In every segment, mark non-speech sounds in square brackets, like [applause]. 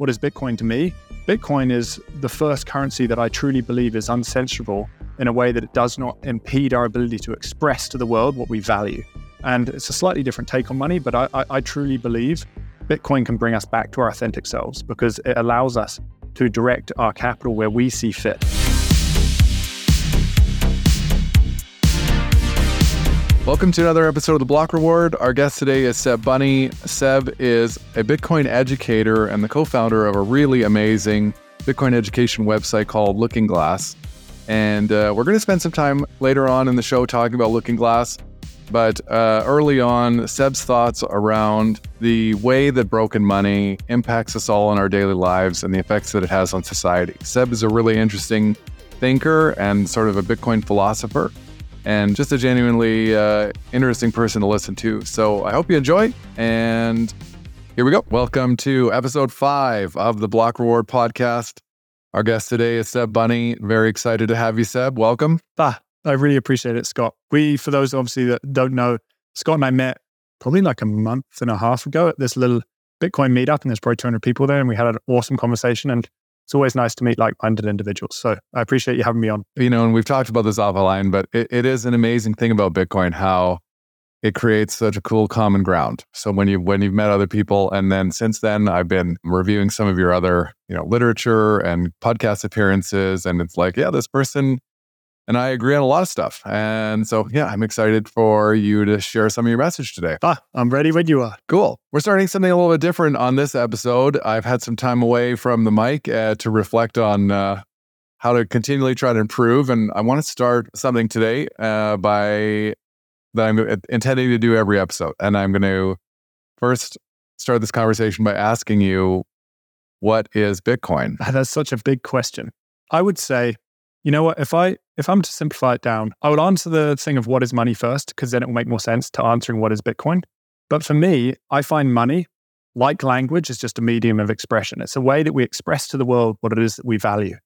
what is Bitcoin to me? Bitcoin is the first currency that I truly believe is uncensorable in a way that it does not impede our ability to express to the world what we value. And it's a slightly different take on money, but I, I, I truly believe Bitcoin can bring us back to our authentic selves because it allows us to direct our capital where we see fit. Welcome to another episode of the Block Reward. Our guest today is Seb Bunney. Seb is a Bitcoin educator and the co founder of a really amazing Bitcoin education website called Looking Glass. And uh, we're going to spend some time later on in the show talking about Looking Glass. But uh, early on, Seb's thoughts around the way that broken money impacts us all in our daily lives and the effects that it has on society. Seb is a really interesting thinker and sort of a Bitcoin philosopher and just a genuinely uh, interesting person to listen to. So I hope you enjoy. And here we go. Welcome to episode five of the Block Reward podcast. Our guest today is Seb Bunney. Very excited to have you, Seb. Welcome. Ah, I really appreciate it, Scott. We, for those obviously that don't know, Scott and I met probably like a month and a half ago at this little Bitcoin meetup, and there's probably 200 people there, and we had an awesome conversation. And it's always nice to meet like-minded individuals. So I appreciate you having me on. You know, and we've talked about this offline, but it, it is an amazing thing about Bitcoin how it creates such a cool common ground. So when you when you've met other people, and then since then I've been reviewing some of your other you know literature and podcast appearances, and it's like, yeah, this person and I agree on a lot of stuff. And so, yeah, I'm excited for you to share some of your message today. Ah, I'm ready when you are. Cool. We're starting something a little bit different on this episode. I've had some time away from the mic uh, to reflect on uh, how to continually try to improve. And I want to start something today uh, by that I'm intending to do every episode. And I'm going to first start this conversation by asking you, what is Bitcoin? That's such a big question. I would say you know what? If I if I'm to simplify it down, I would answer the thing of what is money first, because then it will make more sense to answering what is Bitcoin. But for me, I find money, like language, is just a medium of expression. It's a way that we express to the world what it is that we value.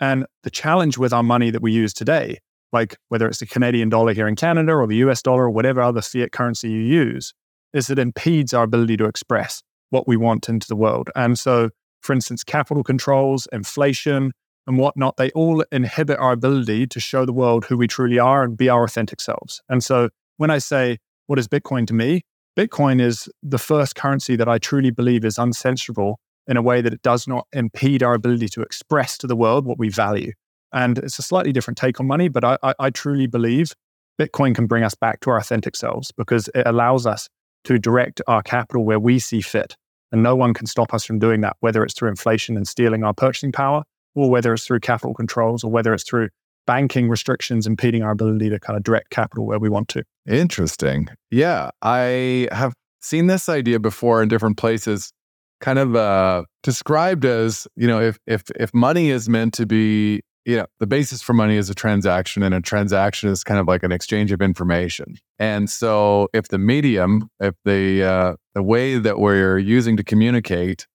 And the challenge with our money that we use today, like whether it's the Canadian dollar here in Canada or the US dollar or whatever other fiat currency you use, is it impedes our ability to express what we want into the world. And so, for instance, capital controls, inflation, and whatnot, they all inhibit our ability to show the world who we truly are and be our authentic selves. And so when I say, what is Bitcoin to me? Bitcoin is the first currency that I truly believe is uncensorable in a way that it does not impede our ability to express to the world what we value. And it's a slightly different take on money, but I, I, I truly believe Bitcoin can bring us back to our authentic selves because it allows us to direct our capital where we see fit. And no one can stop us from doing that, whether it's through inflation and stealing our purchasing power or whether it's through capital controls or whether it's through banking restrictions impeding our ability to kind of direct capital where we want to. Interesting. Yeah, I have seen this idea before in different places kind of uh, described as, you know, if if if money is meant to be, you know, the basis for money is a transaction and a transaction is kind of like an exchange of information. And so if the medium, if the uh, the way that we're using to communicate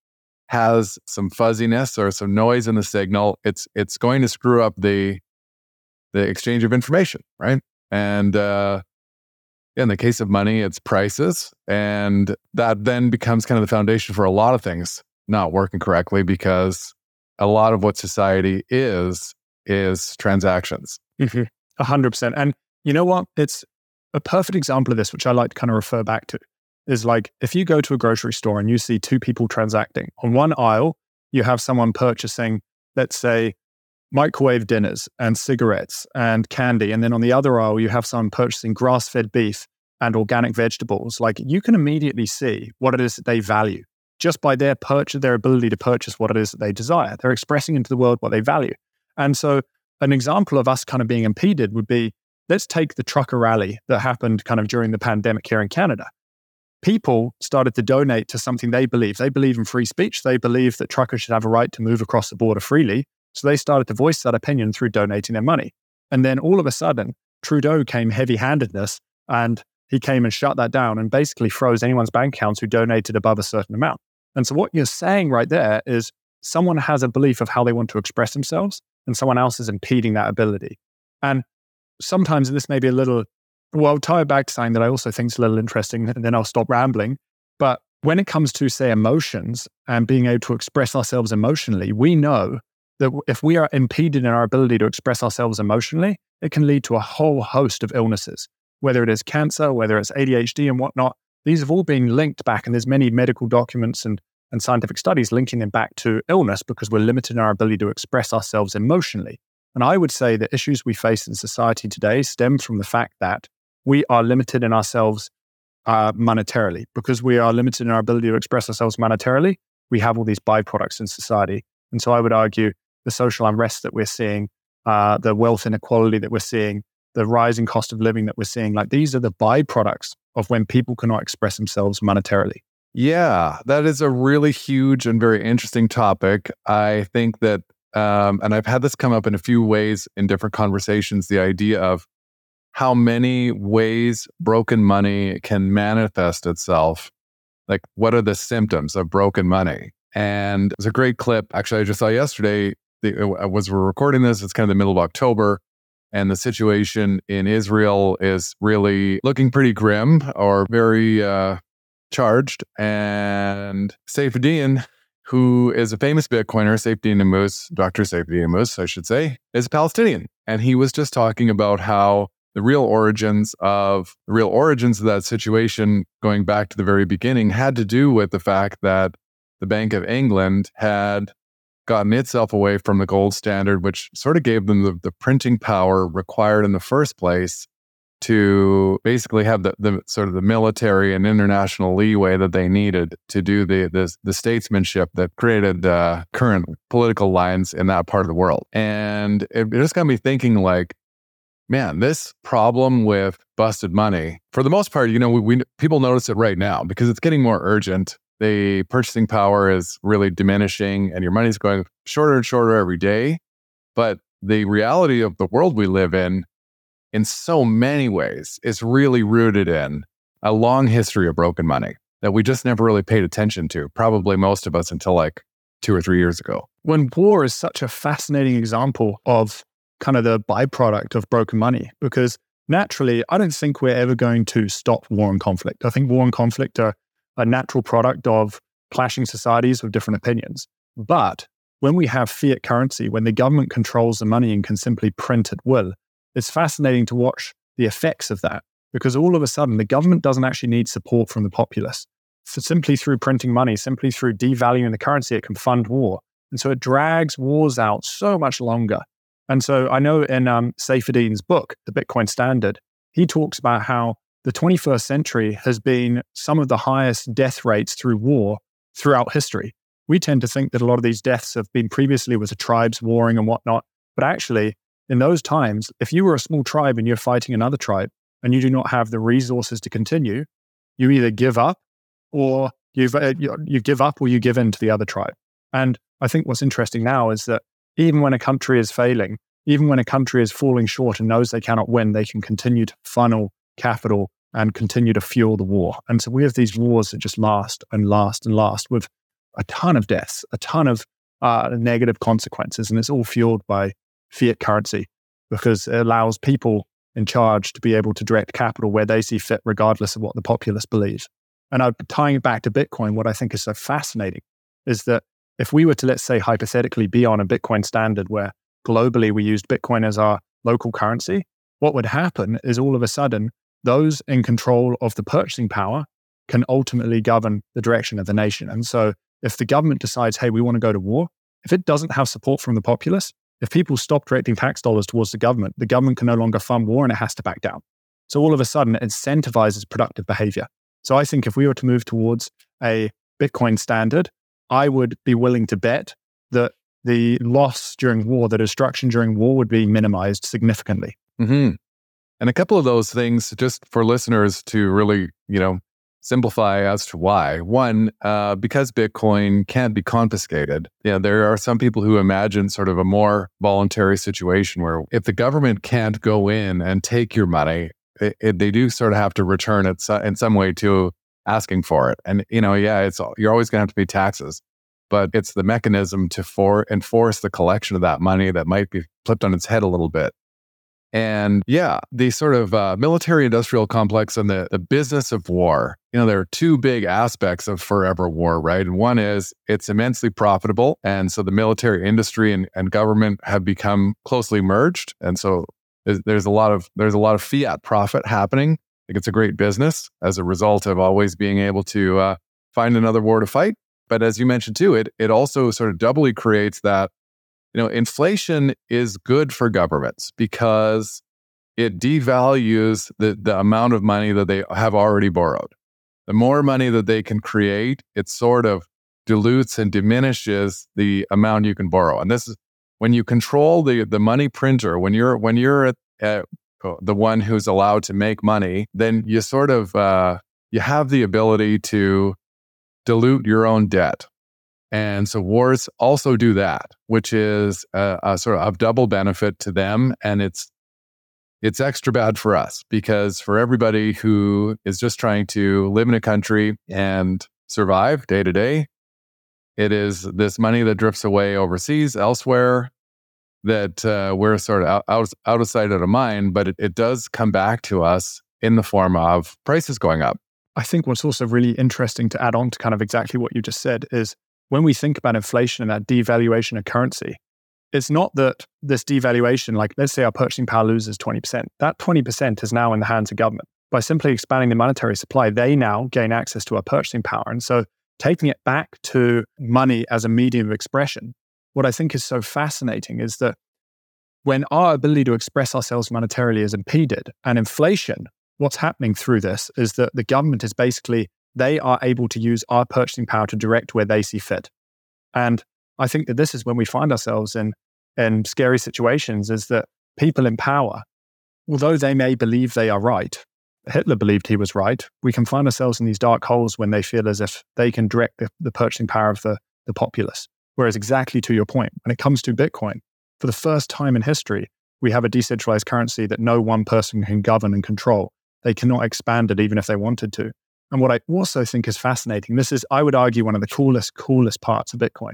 has some fuzziness or some noise in the signal, it's it's going to screw up the the exchange of information, right? And uh, in the case of money, it's prices, and that then becomes kind of the foundation for a lot of things not working correctly because a lot of what society is is transactions. Mm-hmm. A hundred percent. And you know what? It's a perfect example of this, which I like to kind of refer back to is like if you go to a grocery store and you see two people transacting, on one aisle, you have someone purchasing, let's say, microwave dinners and cigarettes and candy. And then on the other aisle, you have someone purchasing grass fed beef and organic vegetables. Like you can immediately see what it is that they value just by their purchase, their ability to purchase what it is that they desire. They're expressing into the world what they value. And so, an example of us kind of being impeded would be let's take the trucker rally that happened kind of during the pandemic here in Canada people started to donate to something they believe. They believe in free speech. They believe that truckers should have a right to move across the border freely. So they started to voice that opinion through donating their money. And then all of a sudden, Trudeau came heavy handedness and he came and shut that down and basically froze anyone's bank accounts who donated above a certain amount. And so what you're saying right there is someone has a belief of how they want to express themselves and someone else is impeding that ability. And sometimes this may be a little well, I'll tie it back to something that I also think is a little interesting, and then I'll stop rambling. But when it comes to, say, emotions and being able to express ourselves emotionally, we know that if we are impeded in our ability to express ourselves emotionally, it can lead to a whole host of illnesses, whether it is cancer, whether it's ADHD and whatnot. These have all been linked back, and there's many medical documents and, and scientific studies linking them back to illness because we're limited in our ability to express ourselves emotionally. And I would say the issues we face in society today stem from the fact that we are limited in ourselves uh, monetarily because we are limited in our ability to express ourselves monetarily. We have all these byproducts in society. And so I would argue the social unrest that we're seeing, uh, the wealth inequality that we're seeing, the rising cost of living that we're seeing, like these are the byproducts of when people cannot express themselves monetarily. Yeah, that is a really huge and very interesting topic. I think that, um, and I've had this come up in a few ways in different conversations the idea of how many ways broken money can manifest itself. Like, what are the symptoms of broken money? And it's a great clip. Actually, I just saw yesterday. The, was we're recording this, it's kind of the middle of October, and the situation in Israel is really looking pretty grim or very uh, charged. And Saifedean, who is a famous Bitcoiner, Saifedean Ammous, Dr. Saifedean Ammous, I should say, is a Palestinian. And he was just talking about how the real origins of the real origins of that situation going back to the very beginning had to do with the fact that the Bank of England had gotten itself away from the gold standard, which sort of gave them the, the printing power required in the first place to basically have the, the sort of the military and international leeway that they needed to do the the, the statesmanship that created uh, current political lines in that part of the world. And it, it just got me thinking, like, man, this problem with busted money, for the most part, you know, we, we people notice it right now because it's getting more urgent. The purchasing power is really diminishing, and your money's going shorter and shorter every day. But the reality of the world we live in, in so many ways, is really rooted in a long history of broken money that we just never really paid attention to. Probably most of us until like two or three years ago. When war is such a fascinating example of kind of the byproduct of broken money because naturally, I don't think we're ever going to stop war and conflict. I think war and conflict are a natural product of clashing societies with different opinions. But when we have fiat currency, when the government controls the money and can simply print at will, it's fascinating to watch the effects of that because all of a sudden the government doesn't actually need support from the populace. So simply through printing money, simply through devaluing the currency, it can fund war. And so it drags wars out so much longer. And so I know in um, book, The Bitcoin Standard, he talks about how the 21st century has been some of the highest death rates through war throughout history. We tend to think that a lot of these deaths have been previously with the tribes warring and whatnot. But actually, in those times, if you were a small tribe and you're fighting another tribe and you do not have the resources to continue, you either give up or uh, you, you give up or you give in to the other tribe. And I think what's interesting now is that even when a country is failing, even when a country is falling short and knows they cannot win, they can continue to funnel capital and continue to fuel the war. And so we have these wars that just last and last and last with a ton of deaths, a ton of uh, negative consequences. And it's all fueled by fiat currency because it allows people in charge to be able to direct capital where they see fit, regardless of what the populace believes. And I'm tying it back to Bitcoin, what I think is so fascinating is that if we were to, let's say, hypothetically be on a Bitcoin standard where globally we used Bitcoin as our local currency, what would happen is all of a sudden, those in control of the purchasing power can ultimately govern the direction of the nation. And so if the government decides, hey, we want to go to war, if it doesn't have support from the populace, if people stop directing tax dollars towards the government, the government can no longer fund war and it has to back down. So all of a sudden, it incentivizes productive behavior. So I think if we were to move towards a Bitcoin standard I would be willing to bet that the loss during war, the destruction during war would be minimized significantly. Mm-hmm. And a couple of those things, just for listeners to really, you know, simplify as to why. One, uh, because Bitcoin can't be confiscated. Yeah, there are some people who imagine sort of a more voluntary situation where if the government can't go in and take your money, it, it, they do sort of have to return it in some way to asking for it. And you know, yeah, it's you're always going to have to pay taxes, but it's the mechanism to for enforce the collection of that money that might be flipped on its head a little bit. And yeah, the sort of uh, military industrial complex and the, the business of war, you know, there are two big aspects of forever war, right? And one is it's immensely profitable. And so the military industry and, and government have become closely merged. And so there's a lot of there's a lot of fiat profit happening. Think it's a great business as a result of always being able to uh, find another war to fight. But as you mentioned too, it it also sort of doubly creates that you know, inflation is good for governments because it devalues the, the amount of money that they have already borrowed. The more money that they can create, it sort of dilutes and diminishes the amount you can borrow. And this is when you control the, the money printer, when you're when you're at, at the one who's allowed to make money, then you sort of uh, you have the ability to dilute your own debt. And so wars also do that, which is a, a sort of a double benefit to them. And it's it's extra bad for us because for everybody who is just trying to live in a country and survive day to day, it is this money that drifts away overseas elsewhere that uh, we're sort of out, out, out of sight, out of mind, but it, it does come back to us in the form of prices going up. I think what's also really interesting to add on to kind of exactly what you just said is when we think about inflation and that devaluation of currency, it's not that this devaluation, like let's say our purchasing power loses 20%, that 20% is now in the hands of government. By simply expanding the monetary supply, they now gain access to our purchasing power. And so taking it back to money as a medium of expression, what I think is so fascinating is that when our ability to express ourselves monetarily is impeded and inflation, what's happening through this is that the government is basically they are able to use our purchasing power to direct where they see fit. And I think that this is when we find ourselves in, in scary situations is that people in power, although they may believe they are right, Hitler believed he was right, we can find ourselves in these dark holes when they feel as if they can direct the, the purchasing power of the, the populace. Whereas, exactly to your point, when it comes to Bitcoin, for the first time in history, we have a decentralized currency that no one person can govern and control. They cannot expand it even if they wanted to. And what I also think is fascinating, this is, I would argue, one of the coolest, coolest parts of Bitcoin,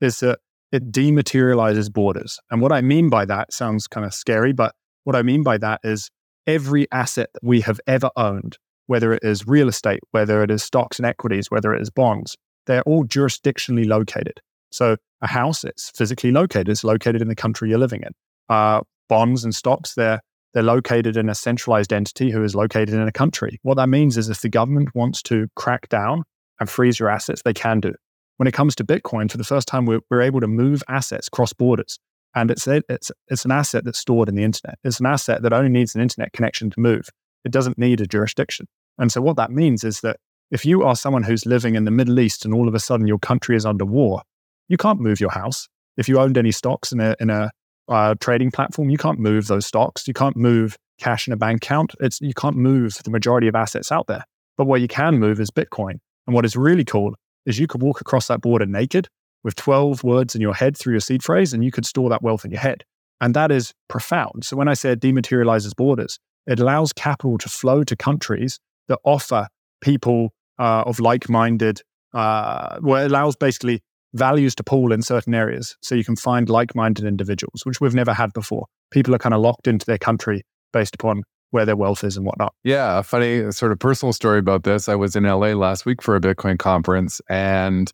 is that it dematerializes borders. And what I mean by that sounds kind of scary, but what I mean by that is every asset that we have ever owned, whether it is real estate, whether it is stocks and equities, whether it is bonds, they're all jurisdictionally located. So a house, it's physically located, it's located in the country you're living in. Uh, bonds and stocks, they're they're located in a centralized entity who is located in a country. What that means is if the government wants to crack down and freeze your assets, they can do. When it comes to Bitcoin, for the first time, we're, we're able to move assets cross borders. And it's, it's, it's an asset that's stored in the internet. It's an asset that only needs an internet connection to move. It doesn't need a jurisdiction. And so, what that means is that if you are someone who's living in the Middle East and all of a sudden your country is under war, you can't move your house. If you owned any stocks in a, in a uh, trading platform, you can't move those stocks. You can't move cash in a bank account. It's, you can't move the majority of assets out there. But what you can move is Bitcoin. And what is really cool is you could walk across that border naked with 12 words in your head through your seed phrase, and you could store that wealth in your head. And that is profound. So when I say it dematerializes borders, it allows capital to flow to countries that offer people uh, of like minded, uh, well, it allows basically values to pool in certain areas. So you can find like minded individuals, which we've never had before. People are kind of locked into their country based upon where their wealth is and whatnot. Yeah, a funny sort of personal story about this. I was in LA last week for a Bitcoin conference and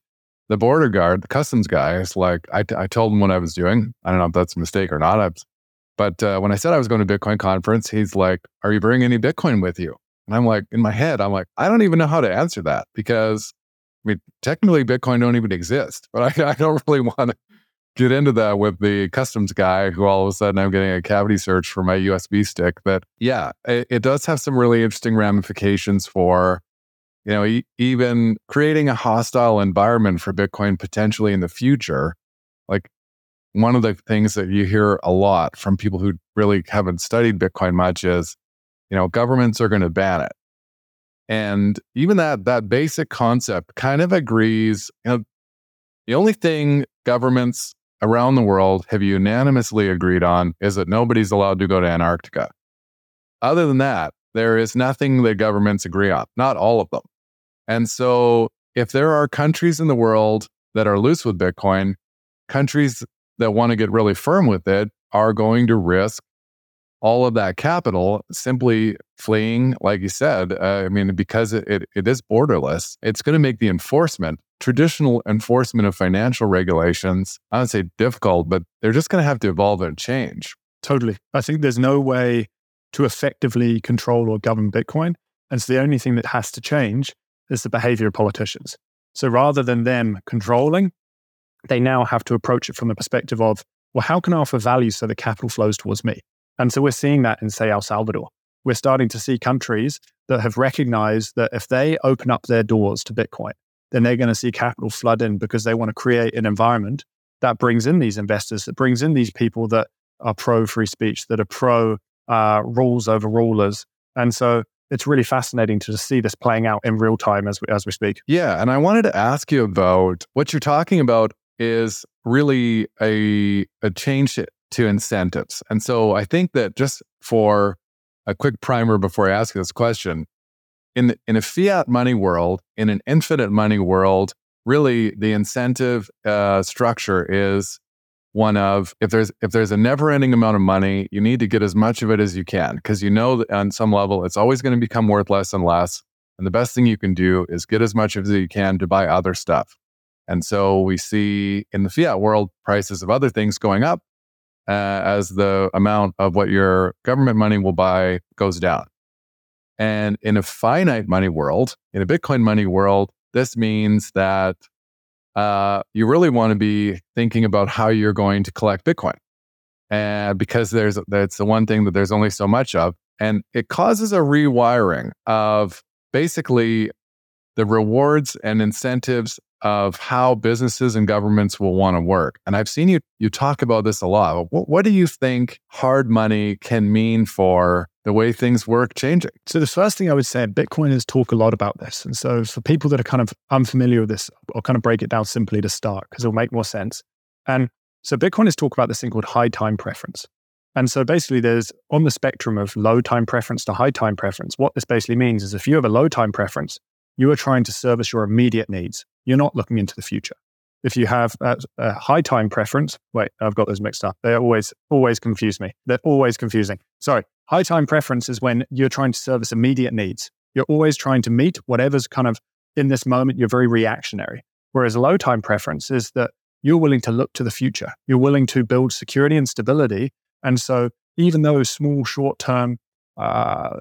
the border guard, the customs guy, is like, I, told him what I was doing. I don't know if that's a mistake or not. I was, but uh, when I said I was going to Bitcoin conference, he's like, Are you bringing any Bitcoin with you? And I'm like, in my head, I'm like, I don't even know how to answer that because I mean, technically, Bitcoin don't even exist, but I, [laughs] I don't really want to get into that with the customs guy who all of a sudden I'm getting a cavity search for my USB stick. But yeah, it, it does have some really interesting ramifications for, you know, e- even creating a hostile environment for Bitcoin potentially in the future. Like one of the things that you hear a lot from people who really haven't studied Bitcoin much is, you know, governments are going to ban it. And even that that basic concept kind of agrees. You know, the only thing governments around the world have unanimously agreed on is that nobody's allowed to go to Antarctica. Other than that, there is nothing that governments agree on, not all of them. And so, if there are countries in the world that are loose with Bitcoin, countries that want to get really firm with it are going to risk all of that capital simply fleeing, like you said. Uh, I mean, because it, it, it is borderless, it's going to make the enforcement, traditional enforcement of financial regulations, I don't say difficult, but they're just going to have to evolve and change. Totally. I think there's no way to effectively control or govern Bitcoin. And so the only thing that has to change is the behavior of politicians. So rather than them controlling, they now have to approach it from the perspective of, well, how can I offer value so the capital flows towards me? And so we're seeing that in, say, El Salvador. We're starting to see countries that have recognized that if they open up their doors to Bitcoin, then they're going to see capital flood in because they want to create an environment that brings in these investors, that brings in these people that are pro free speech, that are pro uh, rules over rulers. And so it's really fascinating to see this playing out in real time as we, as we speak. Yeah. And I wanted to ask you about what you're talking about is really a, a change to incentives. And so I think that just for a quick primer before I ask this question, in, the, in a fiat money world, in an infinite money world, really the incentive uh, structure is one of if there's if there's a never ending amount of money you need to get as much of it as you can because you know that on some level it's always going to become worth less and less and the best thing you can do is get as much of it as you can to buy other stuff and so we see in the fiat world prices of other things going up uh, as the amount of what your government money will buy goes down and in a finite money world in a bitcoin money world this means that uh, you really want to be thinking about how you're going to collect Bitcoin. And because there's that's the one thing that there's only so much of. And it causes a rewiring of basically the rewards and incentives of how businesses and governments will want to work. And I've seen you you talk about this a lot. What, what do you think hard money can mean for the way things work changing? So the first thing I would say, Bitcoiners talk a lot about this. And so for people that are kind of unfamiliar with this, I'll kind of break it down simply to start because it'll make more sense. And so Bitcoiners talk about this thing called high time preference. And so basically, there's on the spectrum of low time preference to high time preference. What this basically means is if you have a low time preference, you are trying to service your immediate needs. You're not looking into the future. If you have a, a high time preference, wait, I've got those mixed up. They always, always confuse me. They're always confusing. Sorry. High time preference is when you're trying to service immediate needs. You're always trying to meet whatever's kind of in this moment, you're very reactionary. Whereas low time preference is that you're willing to look to the future. You're willing to build security and stability. And so, even though small short term, uh,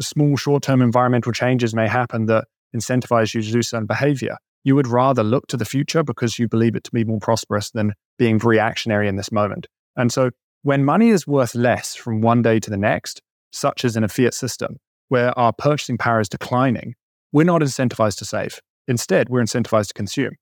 small short term environmental changes may happen that incentivize you to do certain behavior, you would rather look to the future because you believe it to be more prosperous than being reactionary in this moment. And so when money is worth less from one day to the next, such as in a fiat system, where our purchasing power is declining, we're not incentivized to save. Instead, we're incentivized to consume.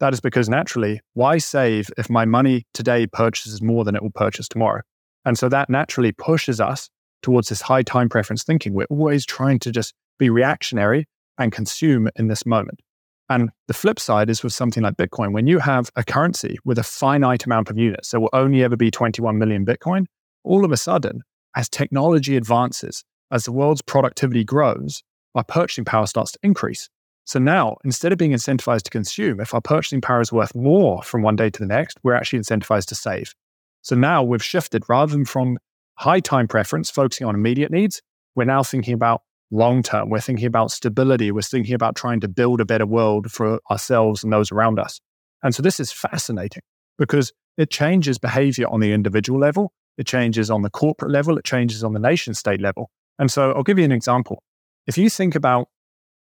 That is because naturally, why save if my money today purchases more than it will purchase tomorrow? And so that naturally pushes us towards this high time preference thinking. We're always trying to just be reactionary and consume in this moment. And the flip side is with something like Bitcoin. When you have a currency with a finite amount of units, there will only ever be 21 million Bitcoin, all of a sudden, as technology advances, as the world's productivity grows, our purchasing power starts to increase. So now, instead of being incentivized to consume, if our purchasing power is worth more from one day to the next, we're actually incentivized to save. So now we've shifted rather than from high time preference, focusing on immediate needs, we're now thinking about long term. We're thinking about stability. We're thinking about trying to build a better world for ourselves and those around us. And so this is fascinating because it changes behavior on the individual level, it changes on the corporate level, it changes on the nation state level. And so I'll give you an example. If you think about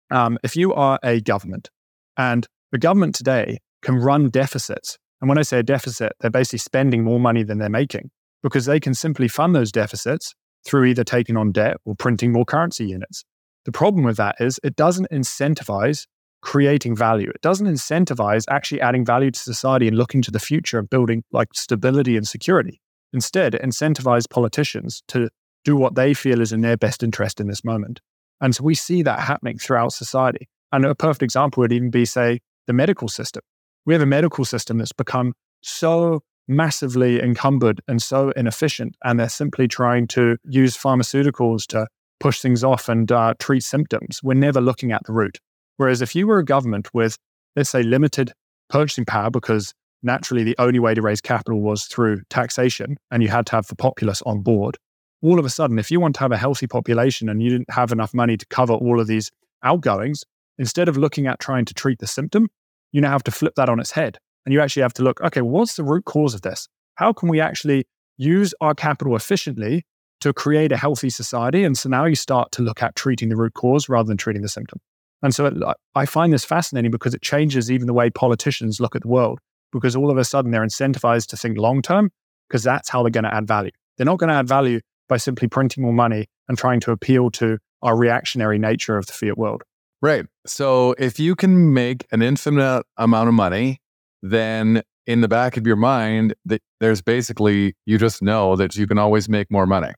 um, if you are a government and the government today can run deficits, and when I say a deficit, they're basically spending more money than they're making because they can simply fund those deficits through either taking on debt or printing more currency units. The problem with that is it doesn't incentivize creating value. It doesn't incentivize actually adding value to society and looking to the future of building like stability and security. Instead, it incentivizes politicians to do what they feel is in their best interest in this moment. And so we see that happening throughout society. And a perfect example would even be, say, the medical system. We have a medical system that's become so massively encumbered and so inefficient. And they're simply trying to use pharmaceuticals to push things off and uh, treat symptoms. We're never looking at the root. Whereas if you were a government with, let's say, limited purchasing power, because naturally the only way to raise capital was through taxation and you had to have the populace on board, all of a sudden, if you want to have a healthy population and you didn't have enough money to cover all of these outgoings, instead of looking at trying to treat the symptom, you now have to flip that on its head. And you actually have to look, okay, what's the root cause of this? How can we actually use our capital efficiently to create a healthy society? And so now you start to look at treating the root cause rather than treating the symptom. And so it, I find this fascinating because it changes even the way politicians look at the world, because all of a sudden they're incentivized to think long term, because that's how they're going to add value. They're not going to add value by simply printing more money and trying to appeal to our reactionary nature of the fiat world. Right. So if you can make an infinite amount of money, then in the back of your mind, there's basically you just know that you can always make more money.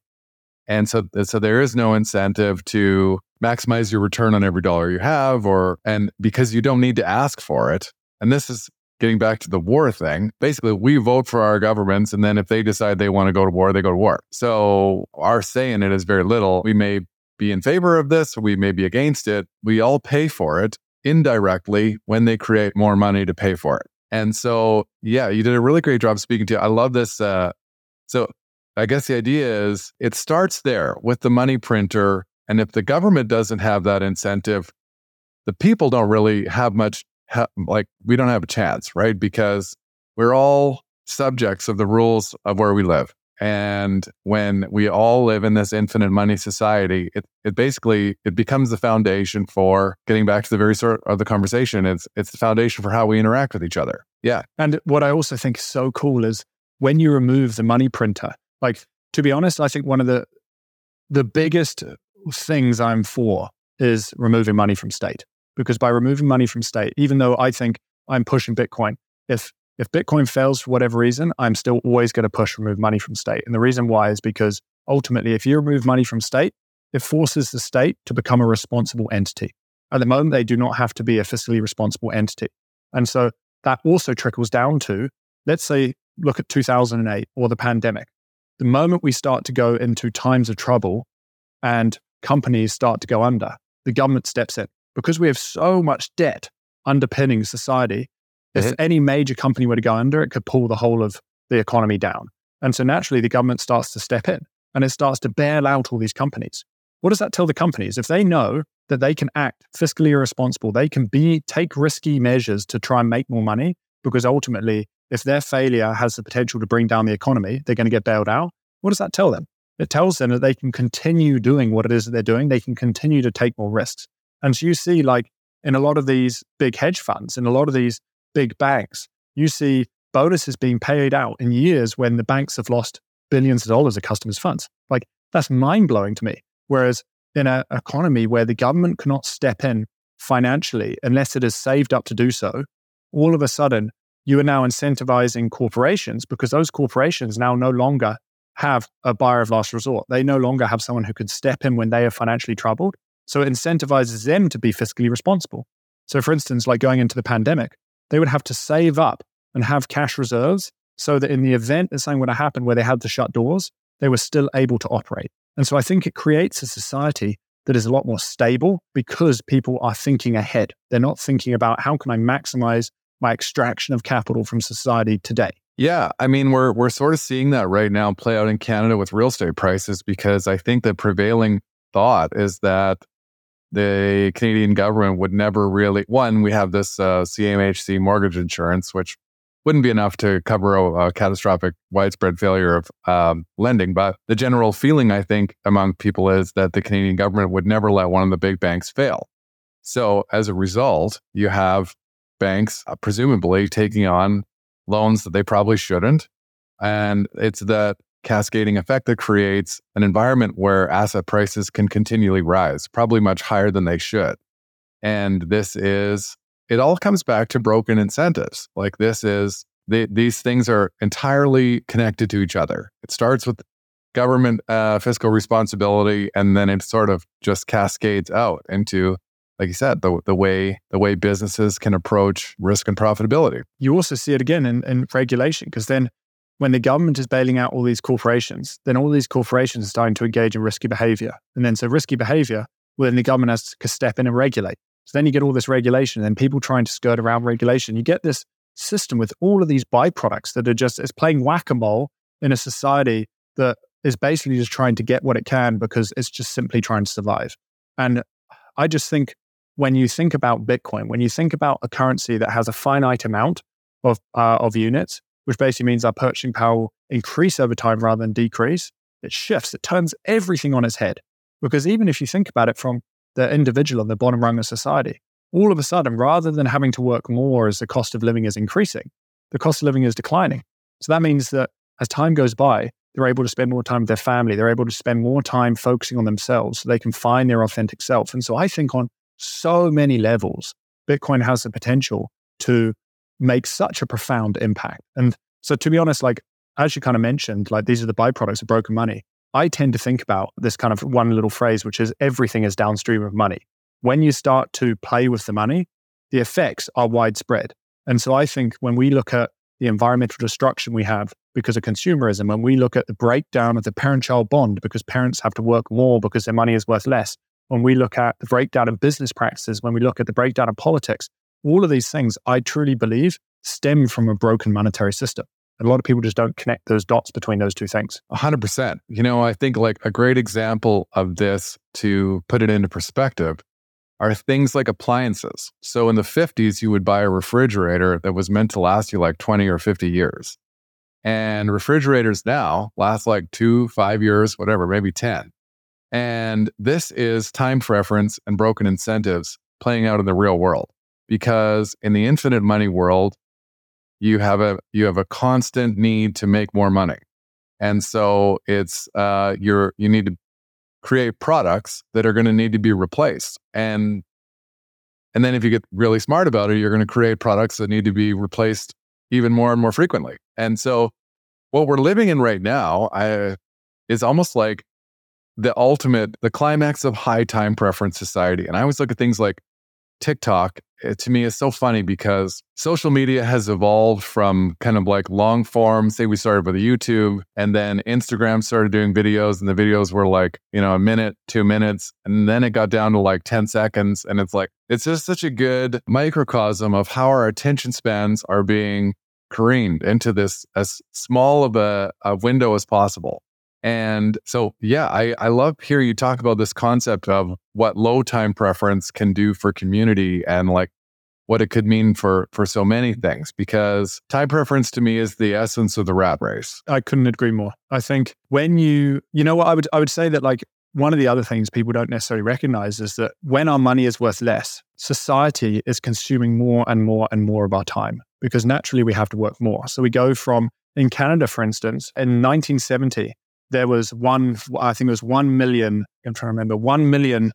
And so so there is no incentive to maximize your return on every dollar you have or and because you don't need to ask for it. And this is getting back to the war thing, basically we vote for our governments, and then if they decide they want to go to war, they go to war. So our say in it is very little. We may be in favor of this, we may be against it. We all pay for it indirectly when they create more money to pay for it. And so, yeah, you did a really great job speaking to. I love this. Uh, so I guess the idea is it starts there with the money printer. And if the government doesn't have that incentive, the people don't really have much ha- like we don't have a chance, right? Because we're all subjects of the rules of where we live. And when we all live in this infinite money society, it, it basically it becomes the foundation for getting back to the very sort of the conversation. It's it's the foundation for how we interact with each other. Yeah. And what I also think is so cool is when you remove the money printer, like to be honest, I think one of the the biggest things I'm for is removing money from state because by removing money from state, even though I think I'm pushing Bitcoin, if if Bitcoin fails for whatever reason, I'm still always going to push remove money from state. And the reason why is because ultimately, if you remove money from state, it forces the state to become a responsible entity. At the moment, they do not have to be a fiscally responsible entity. And so that also trickles down to, let's say, look at 2008 or the pandemic. The moment we start to go into times of trouble and companies start to go under, the government steps in because we have so much debt underpinning society, if mm-hmm. any major company were to go under, it could pull the whole of the economy down. And so naturally, the government starts to step in and it starts to bail out all these companies. What does that tell the companies? If they know that they can act fiscally irresponsible, they can be take risky measures to try and make more money, because ultimately, if their failure has the potential to bring down the economy, they're going to get bailed out. What does that tell them? It tells them that they can continue doing what it is that they're doing. They can continue to take more risks. And so you see, like in a lot of these big hedge funds, in a lot of these big banks, you see bonuses being paid out in years when the banks have lost billions of dollars of customers' funds. Like that's mind blowing to me. Whereas in an economy where the government cannot step in financially unless it is saved up to do so, all of a sudden you are now incentivizing corporations because those corporations now no longer have a buyer of last resort. They no longer have someone who could step in when they are financially troubled. So it incentivizes them to be fiscally responsible. So, for instance, like going into the pandemic, they would have to save up and have cash reserves so that in the event that something were to happen where they had to shut doors, they were still able to operate. And so I think it creates a society that is a lot more stable because people are thinking ahead. They're not thinking about how can I maximize my extraction of capital from society today. Yeah, I mean we're we're sort of seeing that right now play out in Canada with real estate prices because I think the prevailing thought is that the Canadian government would never really. One, we have this uh, CMHC mortgage insurance, which wouldn't be enough to cover a, a catastrophic widespread failure of um, lending. But the general feeling, I think, among people is that the Canadian government would never let one of the big banks fail. So as a result, you have banks uh, presumably taking on loans that they probably shouldn't. And it's that cascading effect that creates an environment where asset prices can continually rise, probably much higher than they should. And this is, it all comes back to broken incentives. Like this is, they, these things are entirely connected to each other. It starts with government uh, fiscal responsibility, and then it sort of just cascades out into, like you said, the, the way the way businesses can approach risk and profitability. You also see it again in, in regulation, because then when the government is bailing out all these corporations, then all these corporations are starting to engage in risky behavior. And then so risky behavior, well, then the government has to step in and regulate. So then you get all this regulation and then people trying to skirt around regulation. You get this system with all of these byproducts that are just, it's playing whack-a-mole in a society that is basically just trying to get what it can because it's just simply trying to survive. And I just think when you think about Bitcoin, when you think about a currency that has a finite amount of, uh, of units, which basically means our purchasing power will increase over time rather than decrease, it shifts, it turns everything on its head. Because even if you think about it from the individual on the bottom rung of society, all of a sudden, rather than having to work more as the cost of living is increasing, the cost of living is declining. So that means that as time goes by, they're able to spend more time with their family. They're able to spend more time focusing on themselves so they can find their authentic self. And so I think on so many levels, Bitcoin has the potential to make such a profound impact. And so, to be honest, like as you kind of mentioned, like these are the byproducts of broken money. I tend to think about this kind of one little phrase, which is everything is downstream of money. When you start to play with the money, the effects are widespread. And so I think when we look at the environmental destruction we have because of consumerism, when we look at the breakdown of the parent child bond because parents have to work more because their money is worth less, when we look at the breakdown of business practices, when we look at the breakdown of politics, all of these things, I truly believe, stem from a broken monetary system. A lot of people just don't connect those dots between those two things. 100%. You know, I think like a great example of this to put it into perspective are things like appliances. So in the 50s, you would buy a refrigerator that was meant to last you like 20 or 50 years. And refrigerators now last like two, five years, whatever, maybe 10. And this is time preference and broken incentives playing out in the real world. Because in the infinite money world, you have a you have a constant need to make more money. And so it's uh you're you need to create products that are going to need to be replaced. And and then if you get really smart about it, you're going to create products that need to be replaced even more and more frequently. And so what we're living in right now I, is almost like the ultimate, the climax of high time preference society. And I always look at things like TikTok, it, to me, is so funny because social media has evolved from kind of like long form. Say we started with YouTube and then Instagram started doing videos, and the videos were like, you know, a minute, two minutes. And then it got down to like 10 seconds. And it's like, it's just such a good microcosm of how our attention spans are being careened into this as small of a, a window as possible. And so, yeah, I, I love hearing you talk about this concept of what low time preference can do for community and like what it could mean for for so many mm-hmm. things because time preference to me is the essence of the rat race. I couldn't agree more. I think when you you know what I would I would say that like one of the other things people don't necessarily recognize is that when our money is worth less, society is consuming more and more and more of our time because naturally we have to work more. So we go from in Canada, for instance, in 1970, there was one, I think it was 1 million, I'm trying to remember, 1 million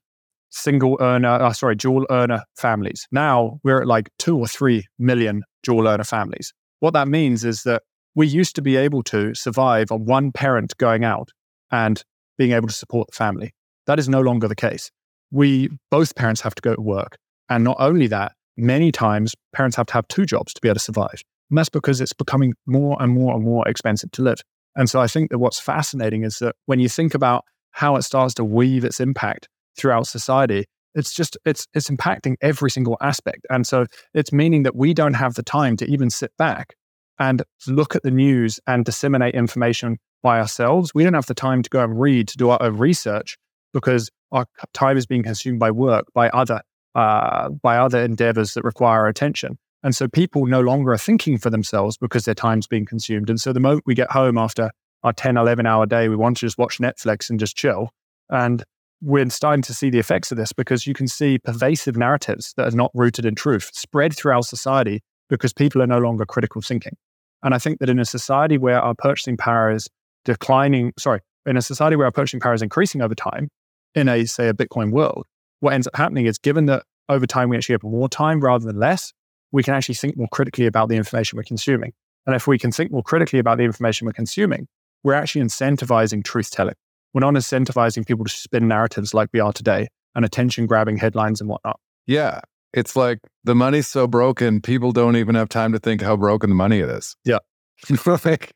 single earner, uh, sorry, dual earner families. Now we're at like two or 3 million dual earner families. What that means is that we used to be able to survive on one parent going out and being able to support the family. That is no longer the case. We, both parents have to go to work. And not only that, many times parents have to have two jobs to be able to survive. And that's because it's becoming more and more and more expensive to live. And so I think that what's fascinating is that when you think about how it starts to weave its impact throughout society, it's just it's it's impacting every single aspect. And so it's meaning that we don't have the time to even sit back and look at the news and disseminate information by ourselves. We don't have the time to go and read, to do our own research because our time is being consumed by work, by other uh, by other endeavors that require our attention. And so people no longer are thinking for themselves because their time's being consumed. And so the moment we get home after our 10, 11 hour day, we want to just watch Netflix and just chill. And we're starting to see the effects of this because you can see pervasive narratives that are not rooted in truth spread throughout society because people are no longer critical thinking. And I think that in a society where our purchasing power is declining, sorry, in a society where our purchasing power is increasing over time, in a, say, a Bitcoin world, what ends up happening is given that over time we actually have more time rather than less, we can actually think more critically about the information we're consuming. And if we can think more critically about the information we're consuming, we're actually incentivizing truth telling. We're not incentivizing people to spin narratives like we are today and attention grabbing headlines and whatnot. Yeah. It's like the money's so broken, people don't even have time to think how broken the money is. Yeah. [laughs] like,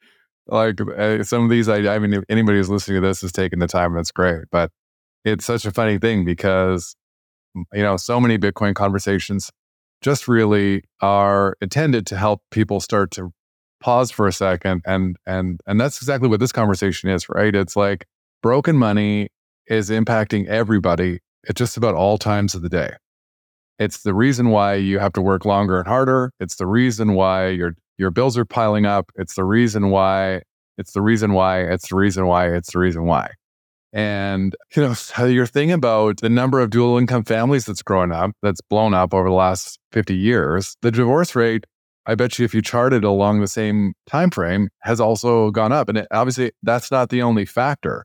like uh, some of these, I, I mean, if anybody who's listening to this is taking the time, that's great. But it's such a funny thing because, you know, so many Bitcoin conversations just really are intended to help people start to pause for a second and and and that's exactly what this conversation is, right? It's like broken money is impacting everybody at just about all times of the day. It's the reason why you have to work longer and harder. It's the reason why your your bills are piling up. It's the reason why. It's the reason why. It's the reason why. It's the reason why. And you know, you're thinking about the number of dual income families that's growing up, that's blown up over the last 50 years. The divorce rate, I bet you if you charted along the same time frame, has also gone up. And it, obviously that's not the only factor.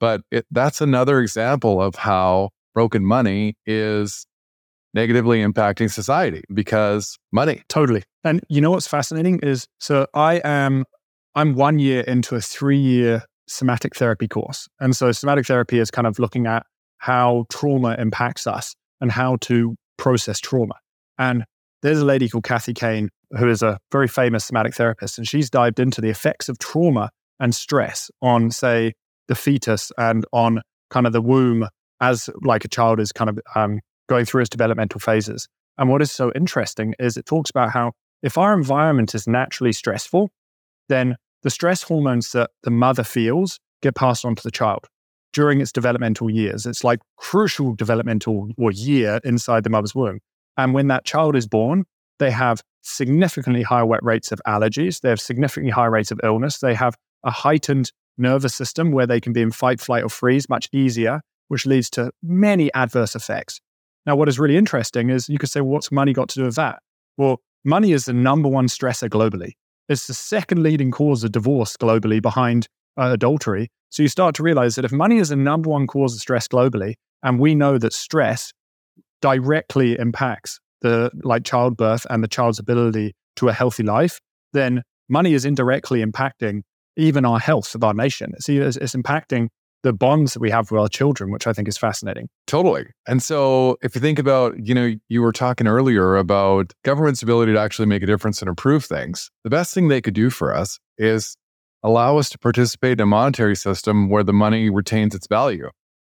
But it, that's another example of how broken money is negatively impacting society because money. Totally. And you know what's fascinating is so I am I'm one year into a three year somatic therapy course. And so somatic therapy is kind of looking at how trauma impacts us and how to process trauma. And there's a lady called Kathy Kain, who is a very famous somatic therapist, and she's dived into the effects of trauma and stress on, say, the fetus and on kind of the womb as like a child is kind of um, going through its developmental phases. And what is so interesting is it talks about how if our environment is naturally stressful, then the stress hormones that the mother feels get passed on to the child during its developmental years. It's like crucial developmental or year inside the mother's womb. And when that child is born, they have significantly higher rates of allergies. They have significantly higher rates of illness. They have a heightened nervous system where they can be in fight, flight, or freeze much easier, which leads to many adverse effects. Now, what is really interesting is you could say, well, what's money got to do with that? Well, money is the number one stressor globally. It's the second leading cause of divorce globally behind uh, adultery. So you start to realize that if money is the number one cause of stress globally, and we know that stress directly impacts the like childbirth and the child's ability to a healthy life, then money is indirectly impacting even our health of our nation. See, it's, it's impacting the bonds that we have with our children, which I think is fascinating. Totally. And so if you think about, you know, you were talking earlier about government's ability to actually make a difference and improve things. The best thing they could do for us is allow us to participate in a monetary system where the money retains its value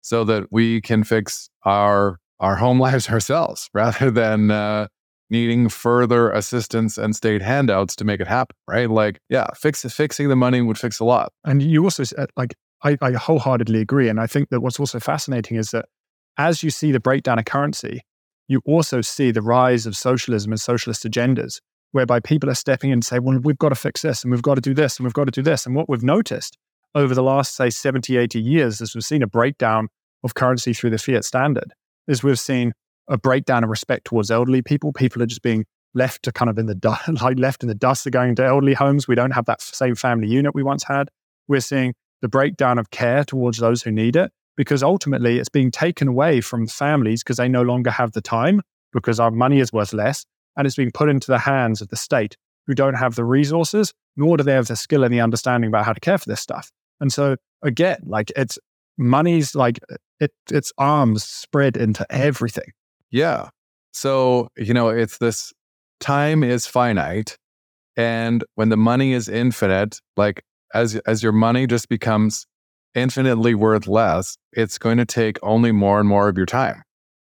so that we can fix our our home [laughs] lives ourselves rather than uh, needing further assistance and state handouts to make it happen, right? Like, yeah, fix fixing the money would fix a lot. And you also said, like I, I wholeheartedly agree. And I think that what's also fascinating is that as you see the breakdown of currency, you also see the rise of socialism and socialist agendas, whereby people are stepping in and say, well, we've got to fix this and we've got to do this and we've got to do this. And what we've noticed over the last, say, 70, 80 years is we've seen a breakdown of currency through the fiat standard, is we've seen a breakdown of respect towards elderly people. People are just being left to kind of in the dust, [laughs] like left in the dust. They're going to elderly homes. We don't have that same family unit we once had. We're seeing the breakdown of care towards those who need it, because ultimately it's being taken away from families because they no longer have the time, because our money is worth less, and it's being put into the hands of the state who don't have the resources, nor do they have the skill and the understanding about how to care for this stuff. And so again, like it's money's like it, its arms spread into everything. Yeah. So, you know, it's this time is finite. And when the money is infinite, like as as your money just becomes infinitely worth less, it's going to take only more and more of your time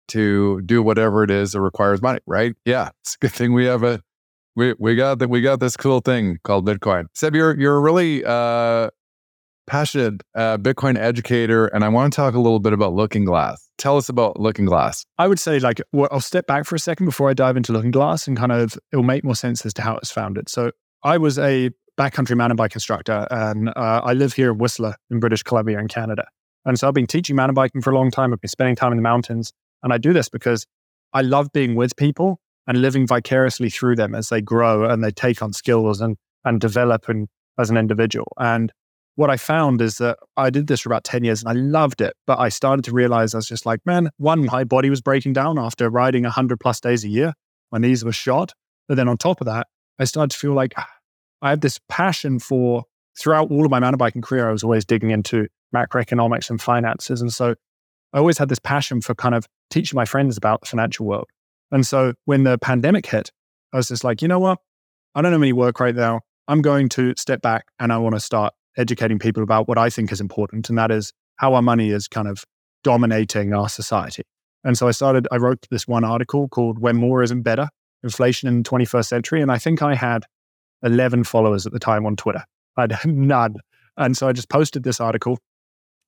to do whatever it is that requires money, right? Yeah, it's a good thing we have a we we got that we got this cool thing called Bitcoin. Seb, you're you're really uh, passionate uh, Bitcoin educator, and I want to talk a little bit about Looking Glass. Tell us about Looking Glass. I would say, like, well, I'll step back for a second before I dive into Looking Glass, and kind of it will make more sense as to how it was founded. So, I was a backcountry mountain bike instructor, and uh, I live here in Whistler in British Columbia in Canada. And so I've been teaching mountain biking for a long time. I've been spending time in the mountains, and I do this because I love being with people and living vicariously through them as they grow and they take on skills and and develop and as an individual. And what I found is that I did this for about 10 years and I loved it. But I started to realize I was just like, man, one, my body was breaking down after riding 100 plus days a year. My knees were shot. But then on top of that, I started to feel like I had this passion for throughout all of my mountain biking career, I was always digging into macroeconomics and finances. And so I always had this passion for kind of teaching my friends about the financial world. And so when the pandemic hit, I was just like, you know what? I don't have any work right now. I'm going to step back and I want to start educating people about what I think is important. And that is how our money is kind of dominating our society. And so I started, I wrote this one article called When More Isn't Better Inflation in the 21st Century. And I think I had 11 followers at the time on Twitter. I had [laughs] none. And so I just posted this article,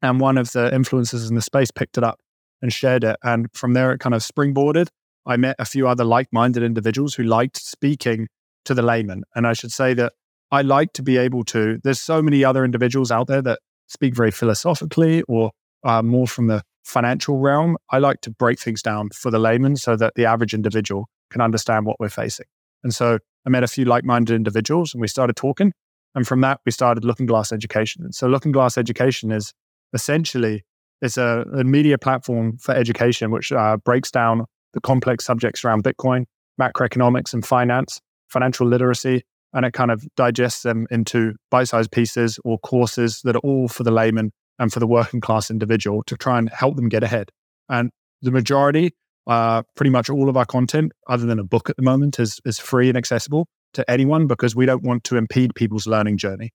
and one of the influencers in the space picked it up and shared it. And from there, it kind of springboarded. I met a few other like minded individuals who liked speaking to the layman. And I should say that I like to be able to, there's so many other individuals out there that speak very philosophically or uh, more from the financial realm. I like to break things down for the layman so that the average individual can understand what we're facing. And so I met a few like minded individuals and we started talking. And from that, we started Looking Glass Education. And so Looking Glass Education is essentially it's a, a media platform for education, which uh, breaks down the complex subjects around Bitcoin, macroeconomics and finance, financial literacy, and it kind of digests them into bite-sized pieces or courses that are all for the layman and for the working class individual to try and help them get ahead. And the majority, uh, pretty much all of our content, other than a book at the moment, is is free and accessible to anyone because we don't want to impede people's learning journey.